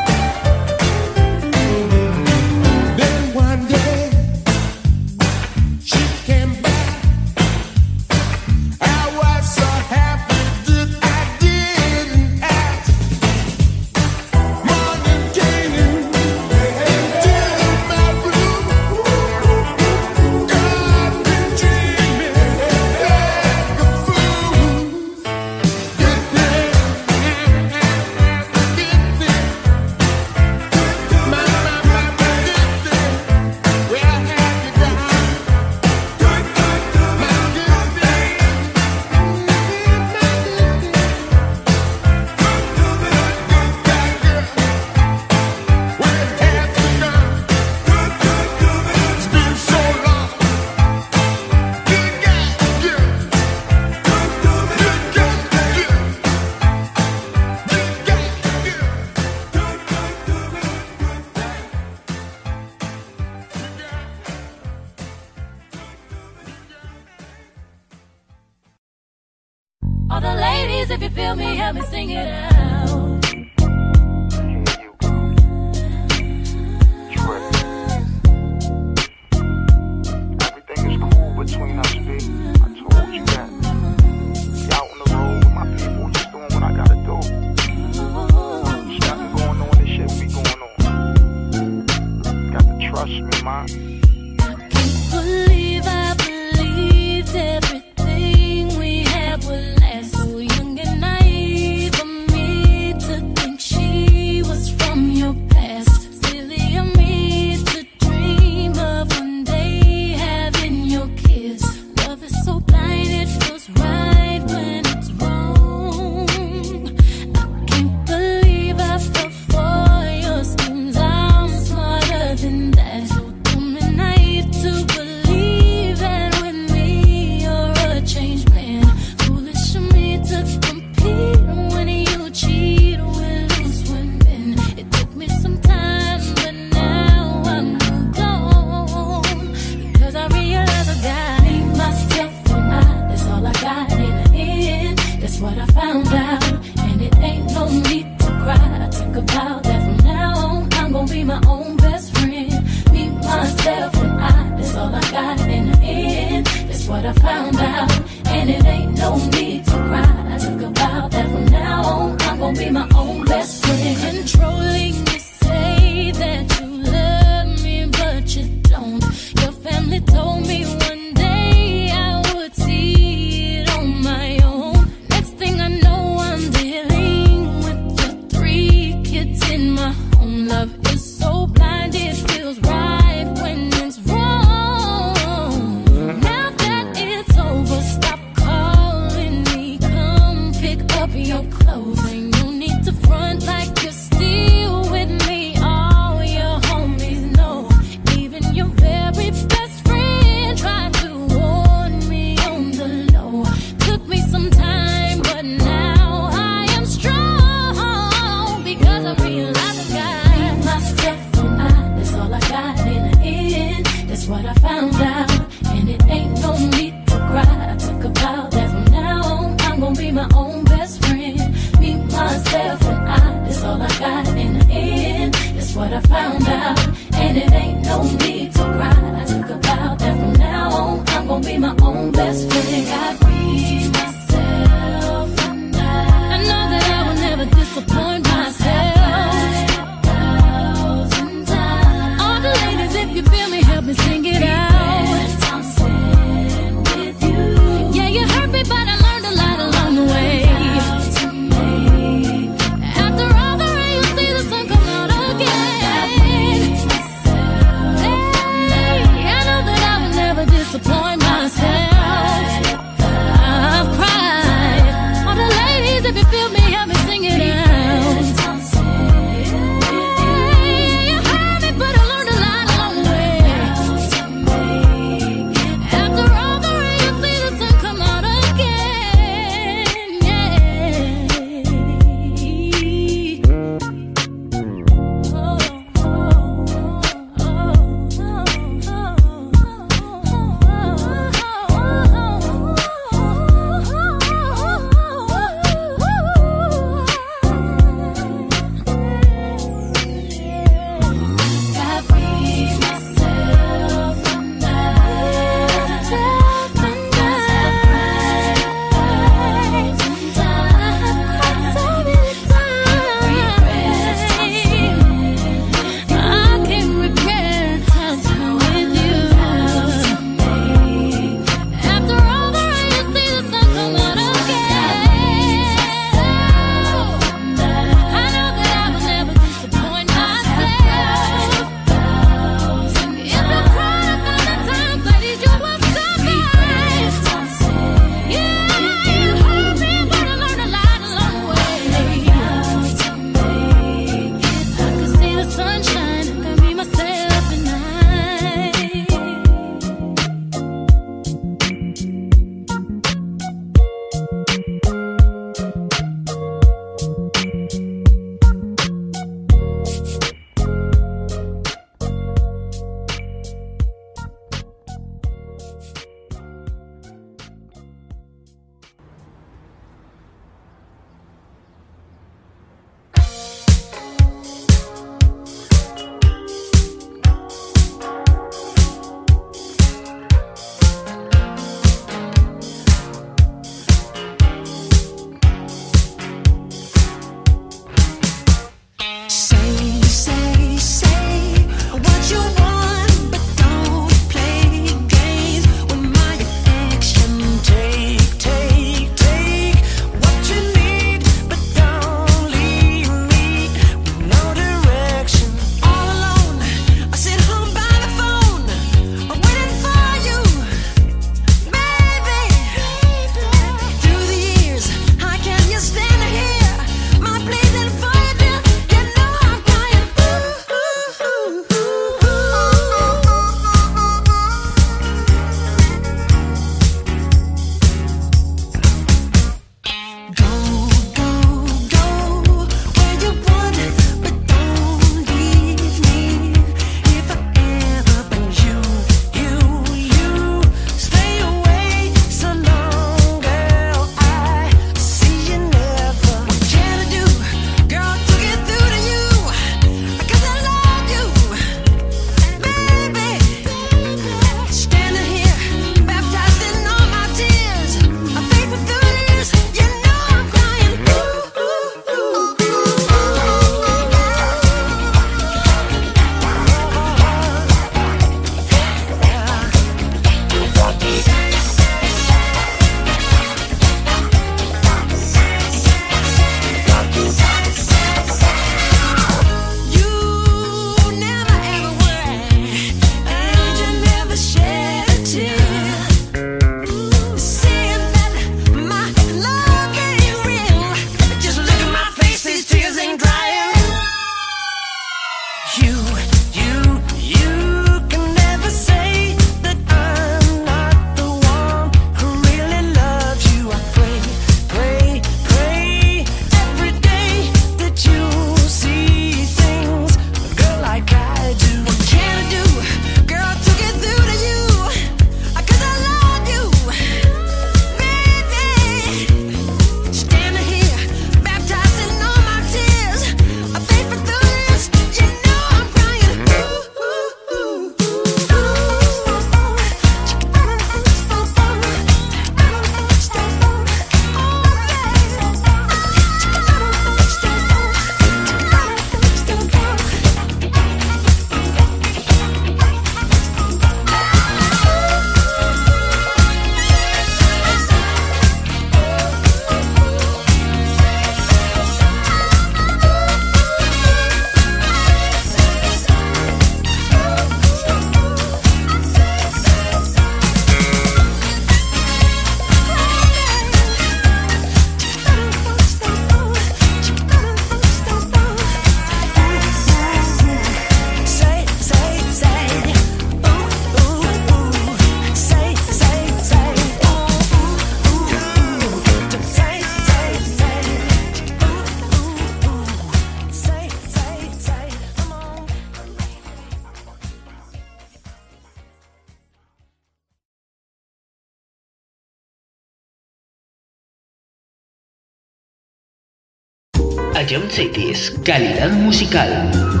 Jump Cities, calidad musical.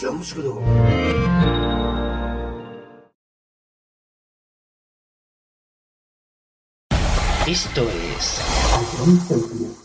Jones Esto es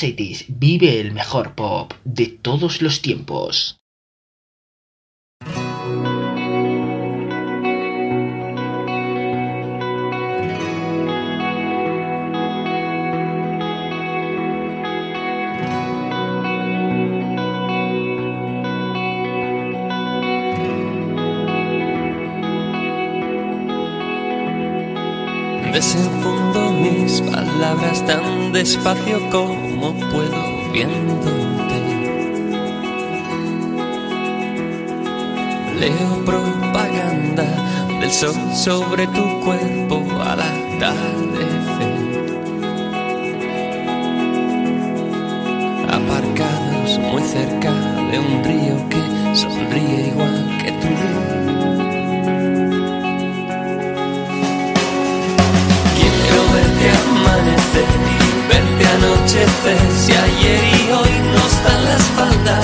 Vive el mejor pop de todos los tiempos. Desenfundo mis palabras tan despacio como Leo propaganda del sol sobre tu cuerpo al atardecer. Aparcados muy cerca de un río que sonríe igual que tú. Quiero verte amanecer verte anochecer Si ayer y hoy nos dan la espalda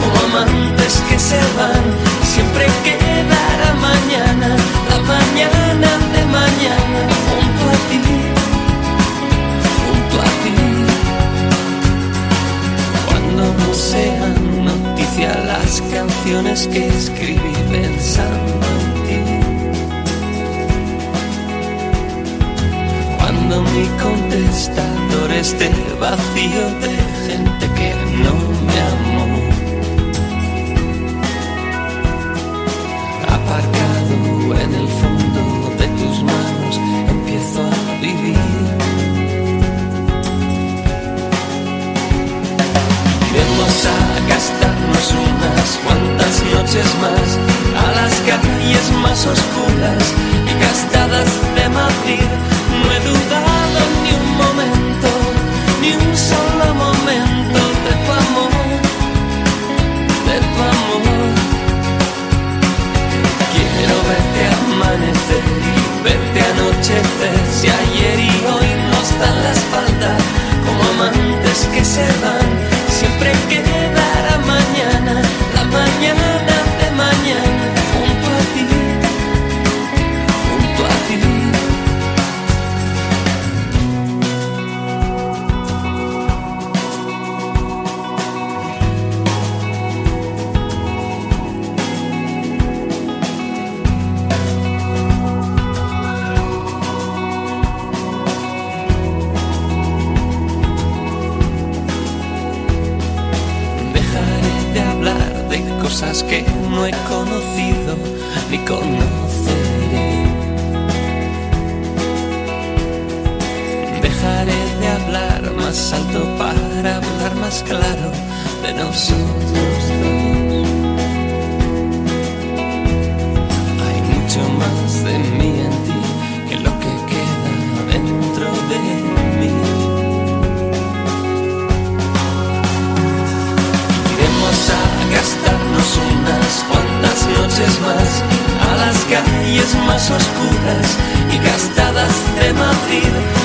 Como amantes que se van canciones que escribí pensando en ti Cuando mi contestador esté vacío de gente que no me amó. Aparcado en el fondo de tus manos, empiezo a vivir. Vamos a gastarnos unas cuantas a las calles más oscuras y gastadas de Madrid. No he dudado ni un momento, ni un solo momento de tu amor, de tu amor. Quiero verte amanecer verte anochecer. Si ayer y hoy nos dan la espalda, como amantes que se van, siempre quedará mañana, la mañana más oscuras y gastadas de Madrid.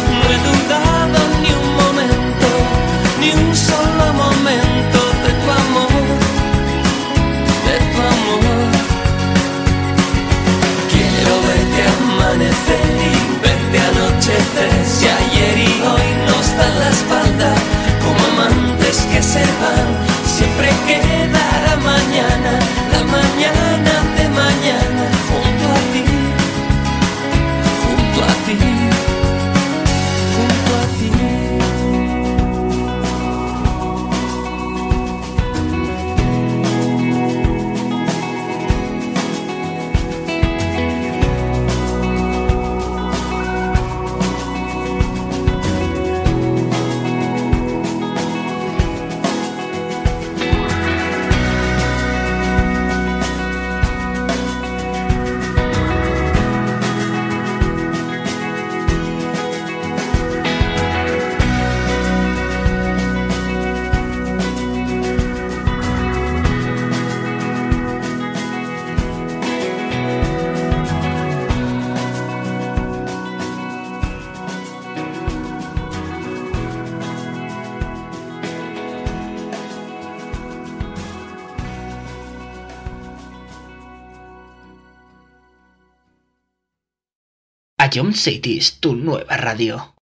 John City es tu nueva radio.